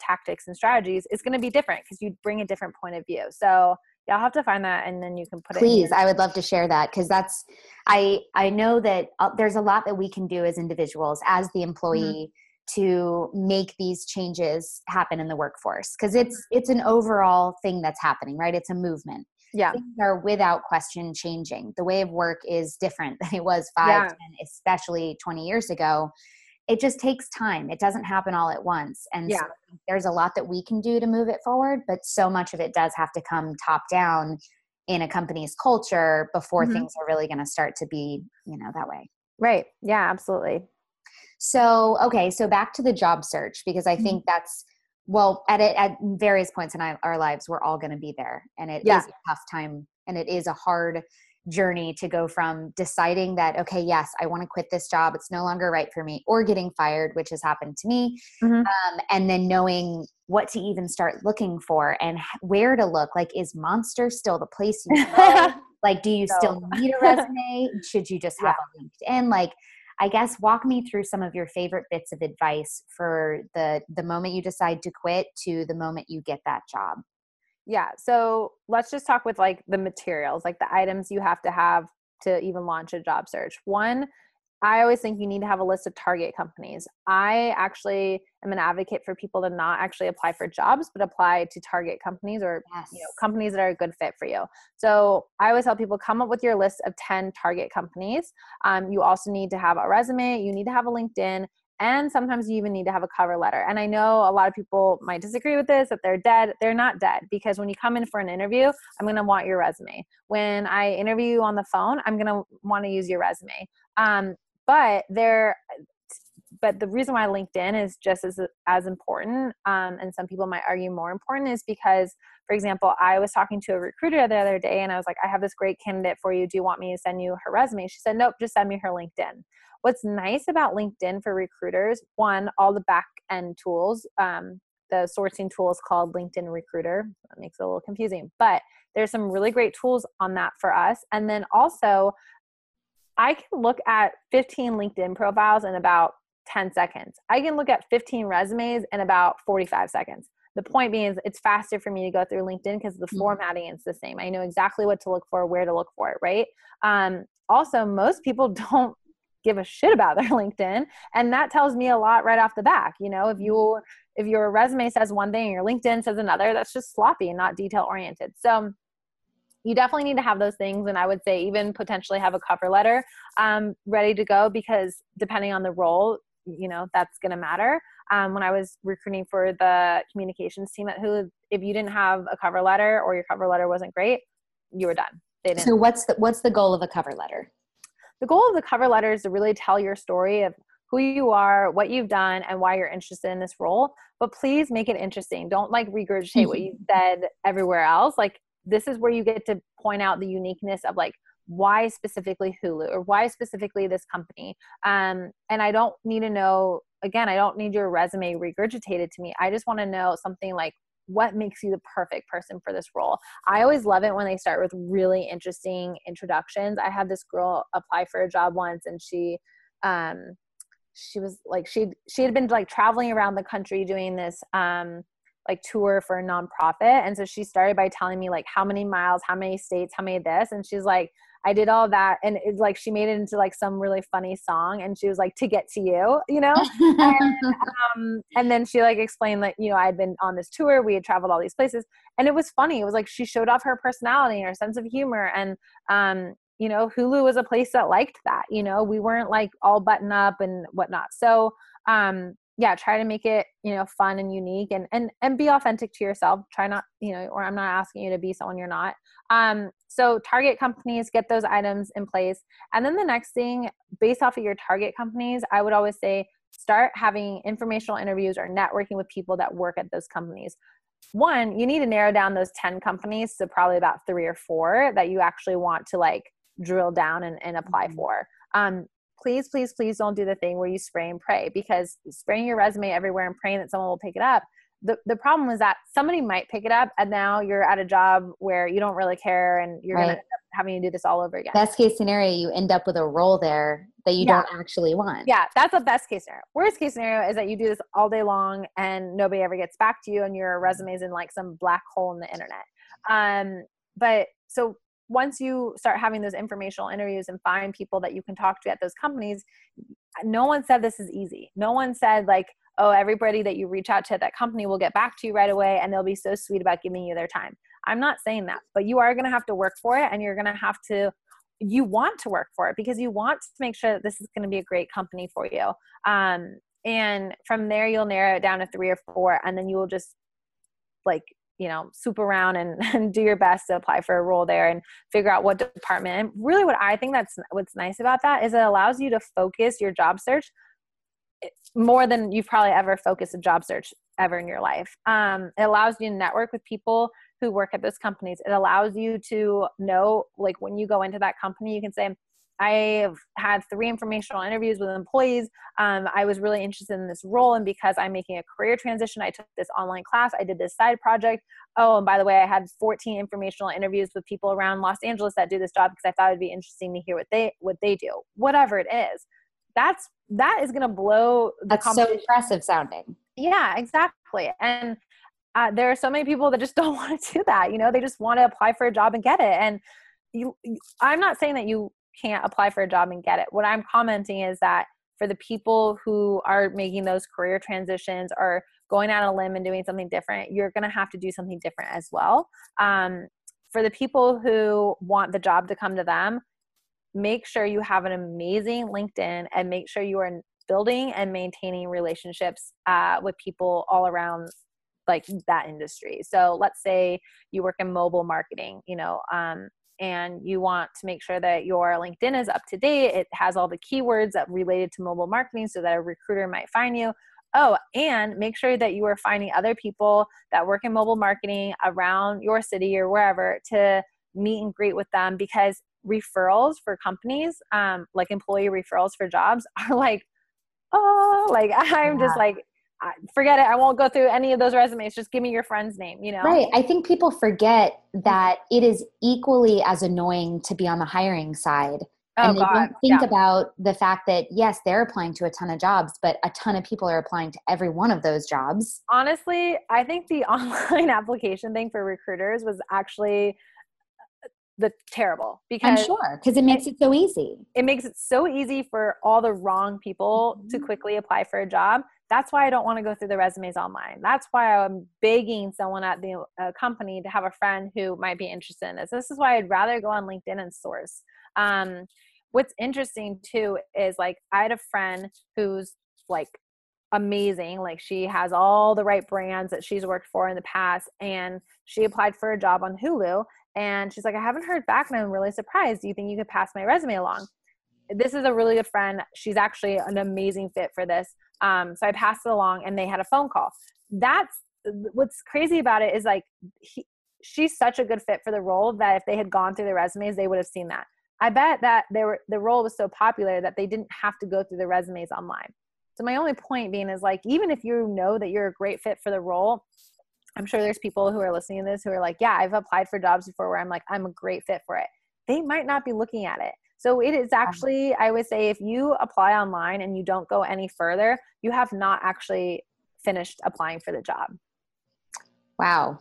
Speaker 2: tactics and strategies is going to be different because you bring a different point of view. So yeah, I'll have to find that and then you can put
Speaker 1: it. Please, I would love to share that because that's I I know that uh, there's a lot that we can do as individuals as the employee. Mm-hmm. to make these changes happen in the workforce because it's mm-hmm. it's an overall thing that's happening right it's a movement
Speaker 2: yeah
Speaker 1: things are without question changing the way of work is different <laughs> than it was five yeah. 10, especially 20 years ago it just takes time. It doesn't happen all at once. And yeah. so there's a lot that we can do to move it forward, but so much of it does have to come top down in a company's culture before mm-hmm. things are really going to start to be, you know, that way.
Speaker 2: Right. Yeah, absolutely.
Speaker 1: So, okay, so back to the job search because I mm-hmm. think that's well, at it, at various points in our lives, we're all going to be there, and it yeah. is a tough time, and it is a hard journey to go from deciding that okay yes i want to quit this job it's no longer right for me or getting fired which has happened to me mm-hmm. um, and then knowing what to even start looking for and where to look like is monster still the place you <laughs> go like do you still need a <laughs> resume should you just have yeah. a linkedin like I guess walk me through some of your favorite bits of advice for the the moment you decide to quit to the moment you get that job.
Speaker 2: Yeah. So let's just talk with like the materials, like the items you have to have to even launch a job search. One, I always think you need to have a list of target companies. I actually am an advocate for people to not actually apply for jobs, but apply to target companies or yes. you know companies that are a good fit for you. So I always tell people come up with your list of ten target companies. Um, you also need to have a resume. You need to have a LinkedIn. And sometimes you even need to have a cover letter. And I know a lot of people might disagree with this, that they're dead. They're not dead because when you come in for an interview, I'm going to want your resume. When I interview you on the phone, I'm going to want to use your resume. Um, but there but the reason why linkedin is just as as important um, and some people might argue more important is because for example i was talking to a recruiter the other day and i was like i have this great candidate for you. Do you want me to send you her resume? She said nope just send me her linkedin. What's nice about linkedin for recruiters one all the back end tools um, the sourcing tool is called linkedin recruiter. That makes it a little confusing but there's some really great tools on that for us. And then also I can look at 15 LinkedIn profiles in about 10 seconds. I can look at 15 resumes in about 45 seconds. The point being is it's faster for me to go through LinkedIn because the mm-hmm. formatting is the same. I know exactly what to look for, where to look for it, right? Um, also, most people <laughs> don't give a shit about their <laughs> LinkedIn, and that tells me a lot right off the back. You know, if you if your resume says one thing and your LinkedIn says another, that's just sloppy and not detail oriented. So you definitely need to have those things and i would say even potentially have a cover letter um, ready to go because depending on the role you know that's going to matter um, when i was recruiting for the communications team at hulu if you didn't have a cover letter or your cover letter wasn't great you were done
Speaker 1: they didn't. so what's the what's the goal of a cover letter
Speaker 2: the goal of the cover letter is to really tell your story of who you are, what you've done, and why you're interested in this role. But please make it interesting. Don't like regurgitate what <laughs> you said everywhere else. Like this is where you get to point out the uniqueness of like why specifically Hulu or why specifically this company. Um, and I don't need to know, again, I don't need your resume regurgitated to me. I just want to know something like what makes you the perfect person for this role. I always love it when they start with really interesting introductions. I had this girl apply for a job once and she, um, she was like, she, she had been like traveling around the country doing this, um, like tour for a nonprofit. And so she started by telling me like how many miles, how many states, how many this. And she's like, I did all that. And it's like she made it into like some really funny song. And she was like, to get to you, you know? <laughs> and, um, and then she like explained that, you know, I had been on this tour, we had traveled all these places. And it was funny. It was like she showed off her personality and her sense of humor. And, um, you know, Hulu was a place that liked that. You know, we weren't like all button up and whatnot. So, um, yeah try to make it you know fun and unique and and and be authentic to yourself. Try not you know or i'm not asking you to be someone you're not. Um so target companies get those items in place. And then the next thing based off of your target companies i would always say start having informational interviews or networking with people that work at those companies. One you need to narrow down those 10 companies to probably about three or four that you actually want to like drill down and, and apply mm-hmm. for. Um, please, please, please don't do the thing where you spray and pray because spraying your resume everywhere and praying that someone will pick it up. The, the problem is that somebody might pick it up and now you're at a job where you don't really care and you're right. going to end up having to do this all over again.
Speaker 1: Best case scenario, you end up with a role there that you yeah. don't actually want.
Speaker 2: Yeah, that's the best case scenario. Worst case scenario is that you do this all day long and nobody ever gets back to you and your resume is in like some black hole in the internet. Um, but so once you start having those informational interviews and find people that you can talk to at those companies, no one said this is easy. No one said, like, oh, everybody that you reach out to at that company will get back to you right away and they'll be so sweet about giving you their time. I'm not saying that, but you are going to have to work for it and you're going to have to you want to work for it because you want to make sure that this is going to be a great company for you. Um, and from there, you'll narrow it down to three or four, and then you will just like you know swoop around and, <laughs> and do your best to apply for a role there and figure out what department. And really what i think that's what's nice about that is it allows you to focus your job search eh, more than you've probably ever focused a job search ever in your life. Um, it allows you to network with people who work at those companies. It allows you to know like when you go into that company you can say I've had three informational interviews with employees. Um, I was really interested in this role, and because I'm making a career transition, I took this online class. I did this side project. Oh, and by the way, I had 14 informational interviews with people around Los Angeles that do this job because I thought it'd be interesting to hear what they what they do. Whatever it is, that's that is going to blow
Speaker 1: the that's so impressive sounding
Speaker 2: yeah exactly and uh, there are so many people that just <laughs> don't want to do that you know they just want to apply for a job and get it and you, i'm not saying that you can't apply for a job and get it. What i'm commenting is that for the people who are making those career transitions or going out on a limb and doing something different you're going to have to do something different as well. Um, for the people who want the job to come to them make sure you have an amazing linkedin and make sure you are building and maintaining relationships uh, with people all around like that industry. So let's say you work in mobile marketing you know um, and you want to make sure that your linkedin is up to date it has all the keywords that related to mobile marketing so that a recruiter might find you oh and make sure that you are finding other people that work in mobile marketing around your city or wherever to meet and greet with them because referrals for companies um, like employee referrals for jobs <laughs> are like oh like i'm yeah. just like forget it i won't go through any of those resumes just give me your friend's name you know
Speaker 1: right i think people forget that it is equally as annoying to be on the hiring side oh, and they God. don't think yeah. about the fact that yes they're applying to a ton of jobs but a ton of people are applying to every one of those jobs
Speaker 2: honestly i think the <laughs> online application thing for recruiters was actually the terrible
Speaker 1: because I'm sure because it makes it, it, so easy.
Speaker 2: It makes it so easy for all the wrong people mm-hmm. to quickly apply for a job. That's why I don't want to go through the resumes online. That's why I'm begging someone at the uh, company to have a friend who might be interested in this. This is why I'd rather go on LinkedIn and source. Um, what's interesting too is like I had a friend who's like amazing. Like she has all the right brands that she's worked for in the past, and she applied for a job on Hulu and she's like, I haven't heard back and I'm really surprised. Do you think you could pass my resume along? This is a really good friend. She's actually an amazing fit for this. Um, so I passed it along and they had a phone call. That's what's crazy about it is like, he, she's such a good fit for the role that if they had gone through the resumes, they would have seen that. I bet that they were, the role was so popular that they didn't have to go through the resumes online. So my only point being is like, even if you know that you're a great fit for the role, I'm sure there's people who are listening to this who are like, yeah, I've applied for jobs before where I'm like, I'm a great fit for it. They might not be looking at it. So it is actually, I would say, if you apply online and you don't go any further, you have not actually finished applying for the job.
Speaker 1: Wow.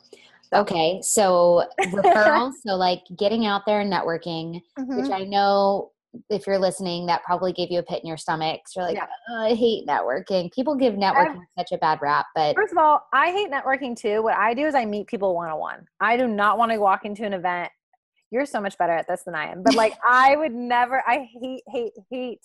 Speaker 1: Okay. So <laughs> referrals, so like getting out there and networking, mm-hmm. which I know if you're listening, that probably gave you a pit in your stomach. So you're like, yeah. oh, I hate networking. People give networking such a bad rap, but
Speaker 2: first of all, I hate networking too. What I do is I meet people one on one. I do not want to walk into an event. You're so much better at this than I am, but like I would never. I hate, hate, hate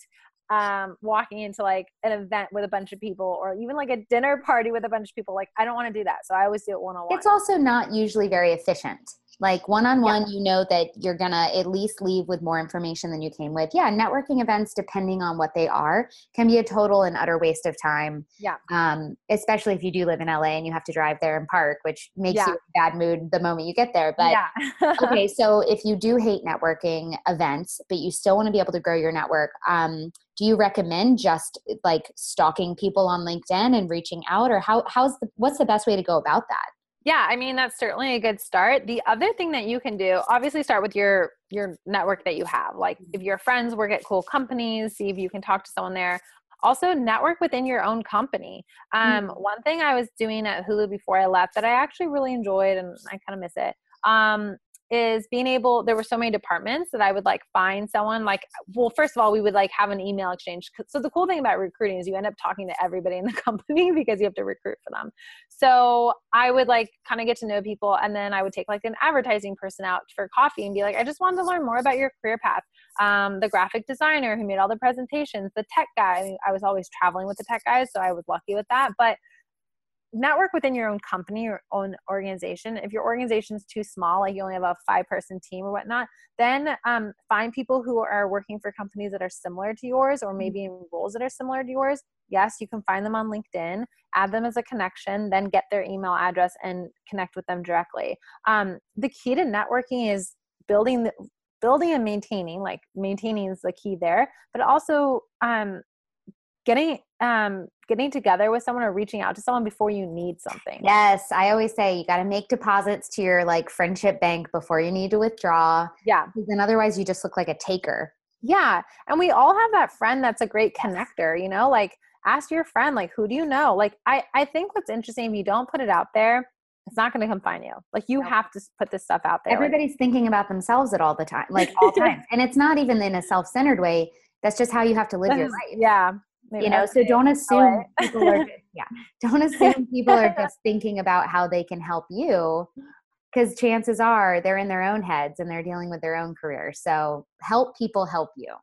Speaker 2: um walking into like an event with a bunch of people or even like a dinner party with a bunch of people. Like i don't want to do that. So i always do it one on one
Speaker 1: it's also not usually very efficient like one on one, you know that you're gonna at least leave with more information than you came with. Yeah, networking events, depending on what they are, can be a total and utter waste of time.
Speaker 2: Yeah.
Speaker 1: Um, especially if you do live in LA and you have to drive there and park, which makes yeah. you in a bad mood the moment you get there. But yeah. <laughs> okay, so if you do hate networking events, but you still want to be able to grow your network, um, do you recommend just like stalking people on LinkedIn and reaching out, or how how's the what's the best way to go about that?
Speaker 2: Yeah i mean that's certainly a good start. The other thing that you can do obviously start with your your network that you have. Like if your friends work at cool companies see if you can talk to someone there. Also network within your own company. Um, mm-hmm. one thing i was doing at hulu before i left that i actually really enjoyed and i kind of miss it um, is being able there were so many departments that i would like find someone like well first of all we would like have an email exchange so the cool thing about recruiting is you end up talking to everybody in the <laughs> company because you have to recruit for them. So i would like kind of get to know people and then i would take like an advertising person out for coffee and be like i just wanted to learn more about your career path. Um, the graphic designer who made all the presentations the tech guy I, mean, I was always traveling with the tech guys so i was lucky with that but network within your own company or own organization. If your organization is too small, like you only have a five person team or whatnot, then um, find people who are working for companies that are similar to yours or maybe in roles that are similar to yours. Yes, you can find them on LinkedIn, add them as a connection, then get their email address and connect with them directly. Um, the key to networking is building the building and maintaining like maintaining is the key there but also um, getting um getting together with someone or reaching out to someone before you need something
Speaker 1: yes i always say you got to make deposits to your like friendship bank before you need to withdraw
Speaker 2: yeah
Speaker 1: because then otherwise you just look like a taker
Speaker 2: Yeah. And we all have that friend that's a great connector, you know, like ask your friend, like, who do you know? Like, I, I think what's interesting, if you don't put it out there, it's not going to come find you. Like you have to put this stuff out there.
Speaker 1: Everybody's
Speaker 2: like,
Speaker 1: thinking about themselves at all the time, like all <laughs> times. and it's not even in a self-centered way. That's just how you have to live your life.
Speaker 2: Yeah.
Speaker 1: You know, so don't assume people are <laughs> yeah. Don't assume people are just <laughs> thinking about how they can help you because chances are they're in their own heads and they're dealing with their own career. So help people help you.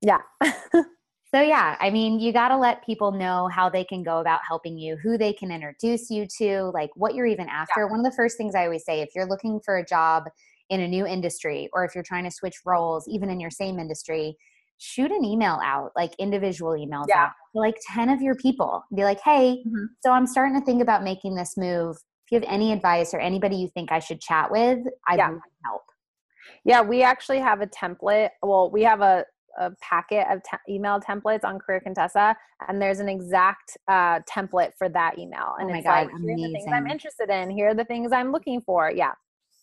Speaker 2: Yeah.
Speaker 1: so yeah, I mean, you got to let people know how they can go about helping you, who they can introduce you to, like what you're even after. Yeah. One of the first things I always say if you're looking for a job in a new industry or if you're trying to switch roles even in your same industry, shoot an email out, like individual emails yeah. out to like 10 of your people. Be like, hey, mm-hmm. so I'm starting to think about making this move. If you have any advice or anybody you think I should chat with, I'd yeah. help.
Speaker 2: Yeah, we actually have a template. Well, we have a, a packet of te- email templates on Career Contessa, and there's an exact uh, template for that email. And
Speaker 1: oh
Speaker 2: it's
Speaker 1: God,
Speaker 2: like, here are the things I'm interested in. Here are the things I'm looking for. Yeah.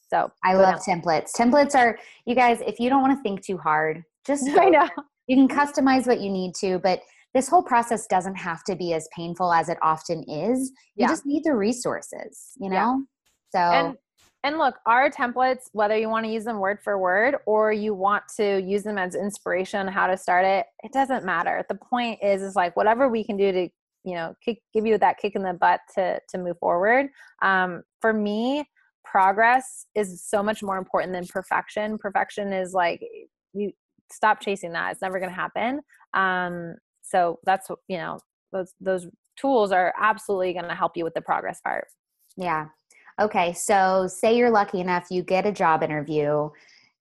Speaker 2: So
Speaker 1: I love templates. Templates are, you guys, if you don't want to think too hard, just <laughs>
Speaker 2: I know.
Speaker 1: You can customize what you need to, but this whole process doesn't have to be as painful as it often is. You yeah. just need the resources, you know? Yeah. So
Speaker 2: and, and look, our templates, whether you want to use them word for word or you want to use them as inspiration how to start it, it doesn't matter. The point is is like whatever we can do to, you know, kick, give you that kick in the butt to to move forward. Um, for me, progress is so much more important than perfection. Perfection is like you stop chasing that. It's never going to happen. Um, so that's you know those those tools are absolutely going to help you with the progress part.
Speaker 1: Yeah. Okay. So say you're lucky enough you get a job interview.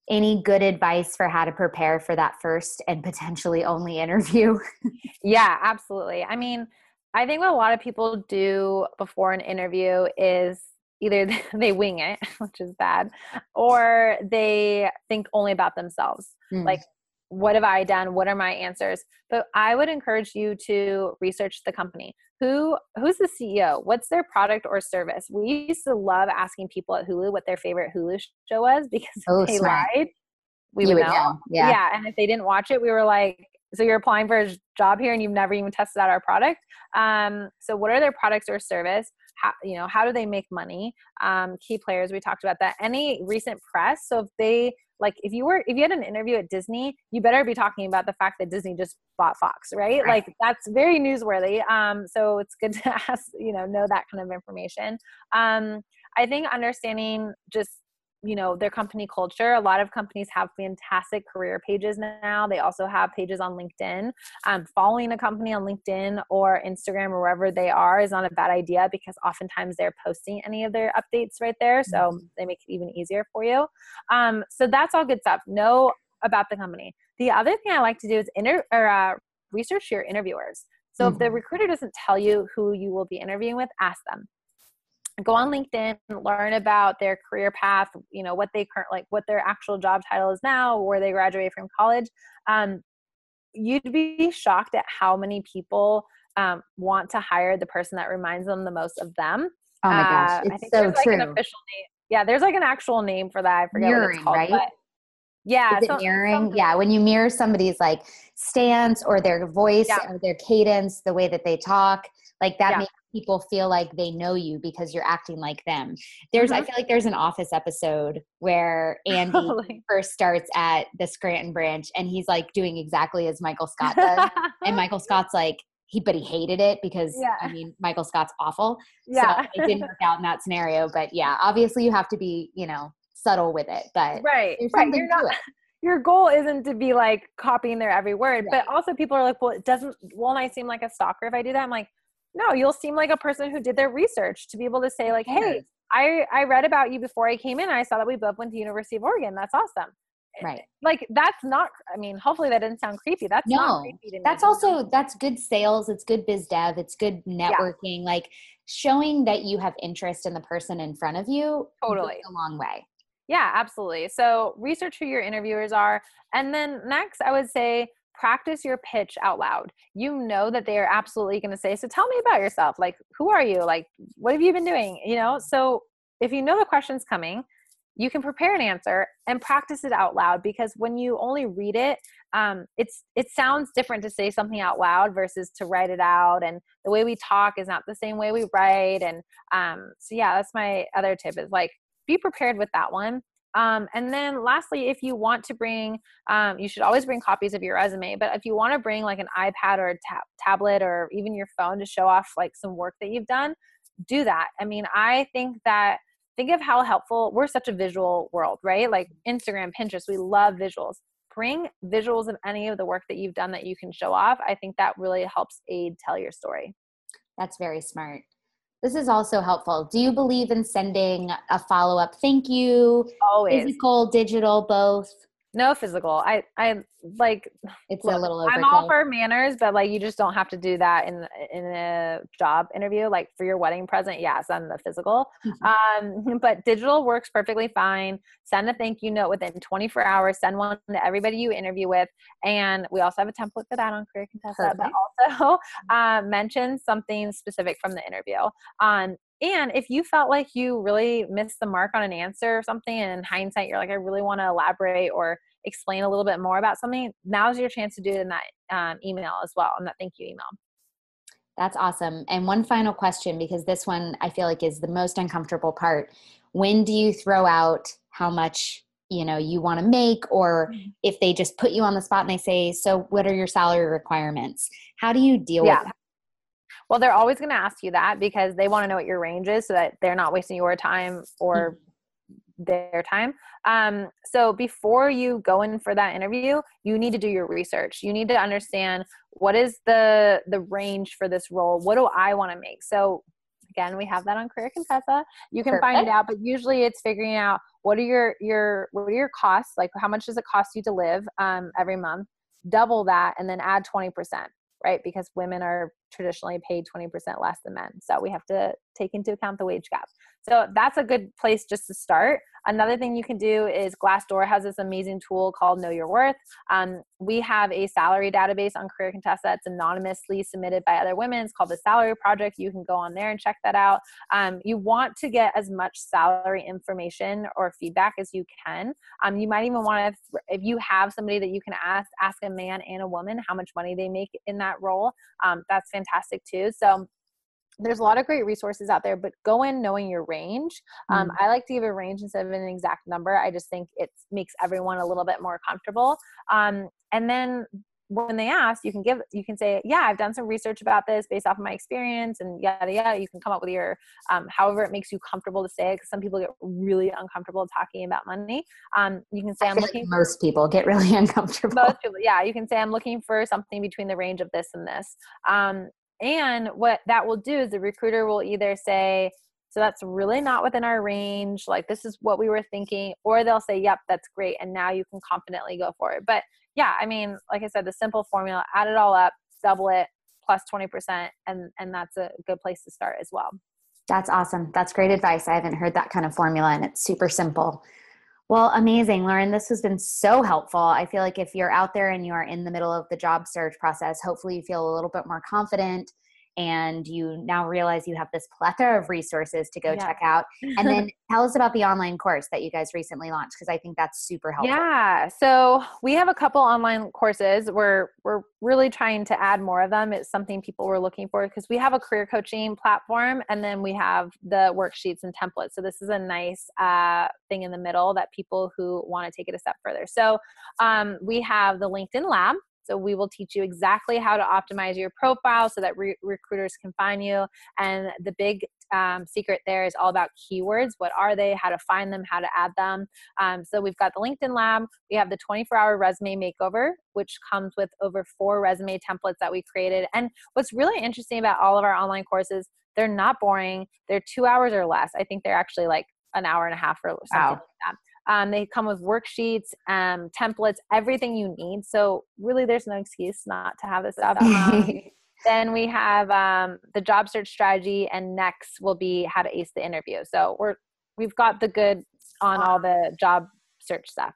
Speaker 1: Any good advice for how to prepare for that first and potentially only interview? <laughs>
Speaker 2: yeah, absolutely. I mean, I think what a lot of people do before an interview is either <laughs> they wing it, which is bad, or they think only about themselves. Mm. Like what have I done? What are my answers? But I would encourage you to research the company. Who who's the CEO? What's their product or service? We used to love asking people at Hulu what their favorite Hulu show was <laughs> because oh, they smart. lied. We would, would know. know.
Speaker 1: Yeah.
Speaker 2: Yeah. And if they didn't watch it, we were like, so you're applying for a job here and you've never even tested out our product. Um, so what are their products or service? How, you know, how do they make money? Um, key players, we talked about that. Any recent press. So if they like if you were if you had an interview at disney you better be talking about the fact that disney just bought fox right, right. like that's very newsworthy. Um so it's good to <laughs> ask you know know that kind of information. Um i think understanding just you know their company culture. A lot of companies have fantastic career pages now. They also have pages on linkedin. Um, following a company on linkedin or instagram or wherever they are is not a bad idea because oftentimes they're posting any of their updates right there so they make it even easier for you. Um, so that's all good stuff. Know about the company. The other thing i like to do is inter- or, uh, research your interviewers. So if the mm-hmm. recruiter doesn't tell you who you will be interviewing with ask them go on linkedin learn about their career path you know what they current like what their actual job title is now where they graduate from college um, you'd be shocked at how many people um, want to hire the person that reminds them the most of them
Speaker 1: oh my gosh uh, it's so
Speaker 2: like
Speaker 1: true
Speaker 2: an official name yeah there's like an actual name for that i forget mirroring, what it's called
Speaker 1: right?
Speaker 2: But yeah
Speaker 1: is it so, mirroring yeah when you mirror somebody's like stance or their voice yeah. or their cadence the way that they talk like that yeah. makes people feel like they know you because you're acting like them. There's mm-hmm. I feel like there's an office episode where <laughs> Andy totally. first starts at the Scranton branch and he's like doing exactly as Michael Scott does. and <laughs> Michael Scott's like he but he hated it because yeah. I mean Michael Scott's awful.
Speaker 2: Yeah.
Speaker 1: So it didn't work out in that scenario. But yeah, obviously you have to be, you know, subtle with it. But
Speaker 2: right, right. You're not, <laughs> your goal isn't to be like copying their every word. Right. But also people are like, well, it doesn't won't I seem like a stalker if I do that? I'm like, no you'll seem like a person who did their research to be able to say like hey i i read about you before i came in i saw that we both went to university of oregon that's awesome.
Speaker 1: Eh, right.
Speaker 2: like that's not i mean hopefully that didn't sound creepy that's no.
Speaker 1: that's also that's good sales it's good biz dev it's good networking yeah. like showing that you have interest in the person in front of you
Speaker 2: totally.
Speaker 1: a long way.
Speaker 2: Yeah absolutely. So research who your interviewers are and then next i would say practice your pitch out loud. You know that they are absolutely going to say, So tell me about yourself. Like, who are you? Like, what have you been doing? You know, so if you know the question's coming, you can prepare an answer and practice it out loud because when you only read it um, it's it sounds different to say something out loud versus to write it out and the way we talk is not the same way we write and um, so yeah that's my other tip is like be prepared with that one um, and then lastly, if you want to bring, um, you should always bring copies of your resume. But if you want to bring like an iPad or a tab- tablet or even your phone to show off like some work that you've done, do that. I mean, I think that think of how helpful we're such a visual world, right? Like Instagram, Pinterest, we love visuals. Bring visuals of any of the work that you've done that you can show off. I think that really helps aid tell your story.
Speaker 1: That's very smart. This is also helpful. Do you believe in sending a follow up thank you?
Speaker 2: Always.
Speaker 1: Physical, digital, both?
Speaker 2: No physical. I I like
Speaker 1: it's look, a little overkill.
Speaker 2: I'm all for manners, but like you just don't have to do that in in a job interview. Like for your wedding present, yeah, send the physical. Mm-hmm. Um, <laughs> but digital works perfectly fine. Send a thank you note within 24 hours. Send one to everybody you interview with, and we also have a template for that on Career Contessa. But also <laughs> uh, mention something specific from the interview. Um, and if you felt like you really missed the mark on an answer or something, and in hindsight, you're like, I really want to elaborate or explain a little bit more about something, now's your chance to do it in that um, email as well, in that thank you email.
Speaker 1: That's awesome. And one final question, because this one I feel like is the most uncomfortable part. When do you throw out how much you know you want to make or mm-hmm. if they just put you on the spot and they say so what are your salary requirements how do you deal yeah. with that
Speaker 2: well, they're always going to ask you that because they want to know what your range is so that they're not wasting your time or mm-hmm. their time. Um, so before you go in for that interview, you need to do your research. You need to understand what is the the range for this role. What do I want to make? So again, we have that on Career Contessa. You can Perfect. find it out, but usually it's figuring out what are your your what are your costs? Like how much does it cost you to live um, every month? Double that, and then add twenty percent right? Because women are traditionally paid 20% less than men. So we have to take into account the wage gap. So that's a good place just to start. Another thing you can do is Glassdoor has this amazing tool called Know Your Worth. Um, we have a salary database on Career Contessa. that's anonymously submitted by other women. It's called the Salary Project. You can go on there and check that out. Um, you want to get as much salary information or feedback as you can. Um, you might even want to, if you have somebody that you can ask, ask a man and a woman how much money they make in that role. Um, that's fantastic too. So there's a lot of great resources out there, but go in knowing your range. Um, mm. I like to give a range instead of an exact number. I just think it makes everyone a little bit more comfortable. Um, and then when they ask, you can give, you can say, yeah, I've done some research about this based off of my experience and yada, yada. You can come up with your, um, however it makes you comfortable to say it. Cause some people get really uncomfortable talking about money. Um, you can say, I am looking.
Speaker 1: Like most people get really <laughs> uncomfortable.
Speaker 2: Most people, yeah. You can say, I'm looking for something between the range of this and this. Um, and what that will do is the recruiter will either say, so that's really not within our range, like this is what we were thinking, or they'll say, yep, that's great. And now you can confidently go for it. But yeah, I mean, like I said, the simple formula, add it all up, double it, plus 20%, and, and that's a good place to start as well.
Speaker 1: That's awesome. That's great advice. I haven't heard that kind of formula, and it's super simple. Well, amazing, Lauren. This has been so helpful. I feel like if you're out there and you are in the middle of the job search process, hopefully you feel a little bit more confident and you now realize you have this plethora of resources to go yeah. check out. And then <laughs> tell us about the online course that you guys recently launched because I think that's super helpful.
Speaker 2: Yeah. So we have a couple online courses. We're we're really trying to add more of them. It's something people were looking for because we have a career coaching platform and then we have the worksheets and templates. So this is a nice uh, thing in the middle that people who want to take it a step further. So um, we have the LinkedIn Lab so we will teach you exactly how to optimize your profile so that re- recruiters can find you. And the big um, secret there is all about keywords. What are they? How to find them? How to add them? Um, so we've got the LinkedIn Lab. We have the 24-hour resume makeover, which comes with over four resume templates that we created. And what's really interesting about all of our online courses, they're not boring. They're two hours or less. I think they're actually like an hour and a half or something wow. like that. Um, they come with worksheets, um, templates, everything you need. So really, there's no excuse not to have this stuff. <laughs> Um, then we have um, the job search strategy, and next will be how to ace the interview. So we're we've got the good on all the job search stuff.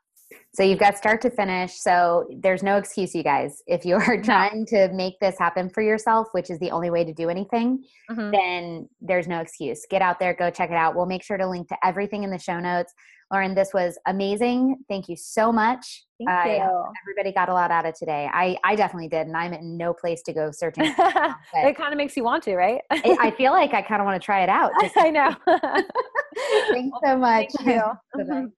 Speaker 1: So you've got start to finish. So there's no excuse, you guys. If you are <laughs> trying to make this happen for yourself, which is the only way to do anything, mm-hmm. then there's no excuse. Get out there, go check it out. We'll make sure to link to everything in the show notes. Lauren, this was amazing. Thank you so much.
Speaker 2: Thank uh, you.
Speaker 1: Everybody got a lot out of today. I, I definitely did, and I'm in no place to go searching.
Speaker 2: it <laughs> kind of makes you want to, right?
Speaker 1: I, I, feel like I kind of want to try it out. <laughs>
Speaker 2: I know.
Speaker 1: Thanks so much.
Speaker 2: Thank you.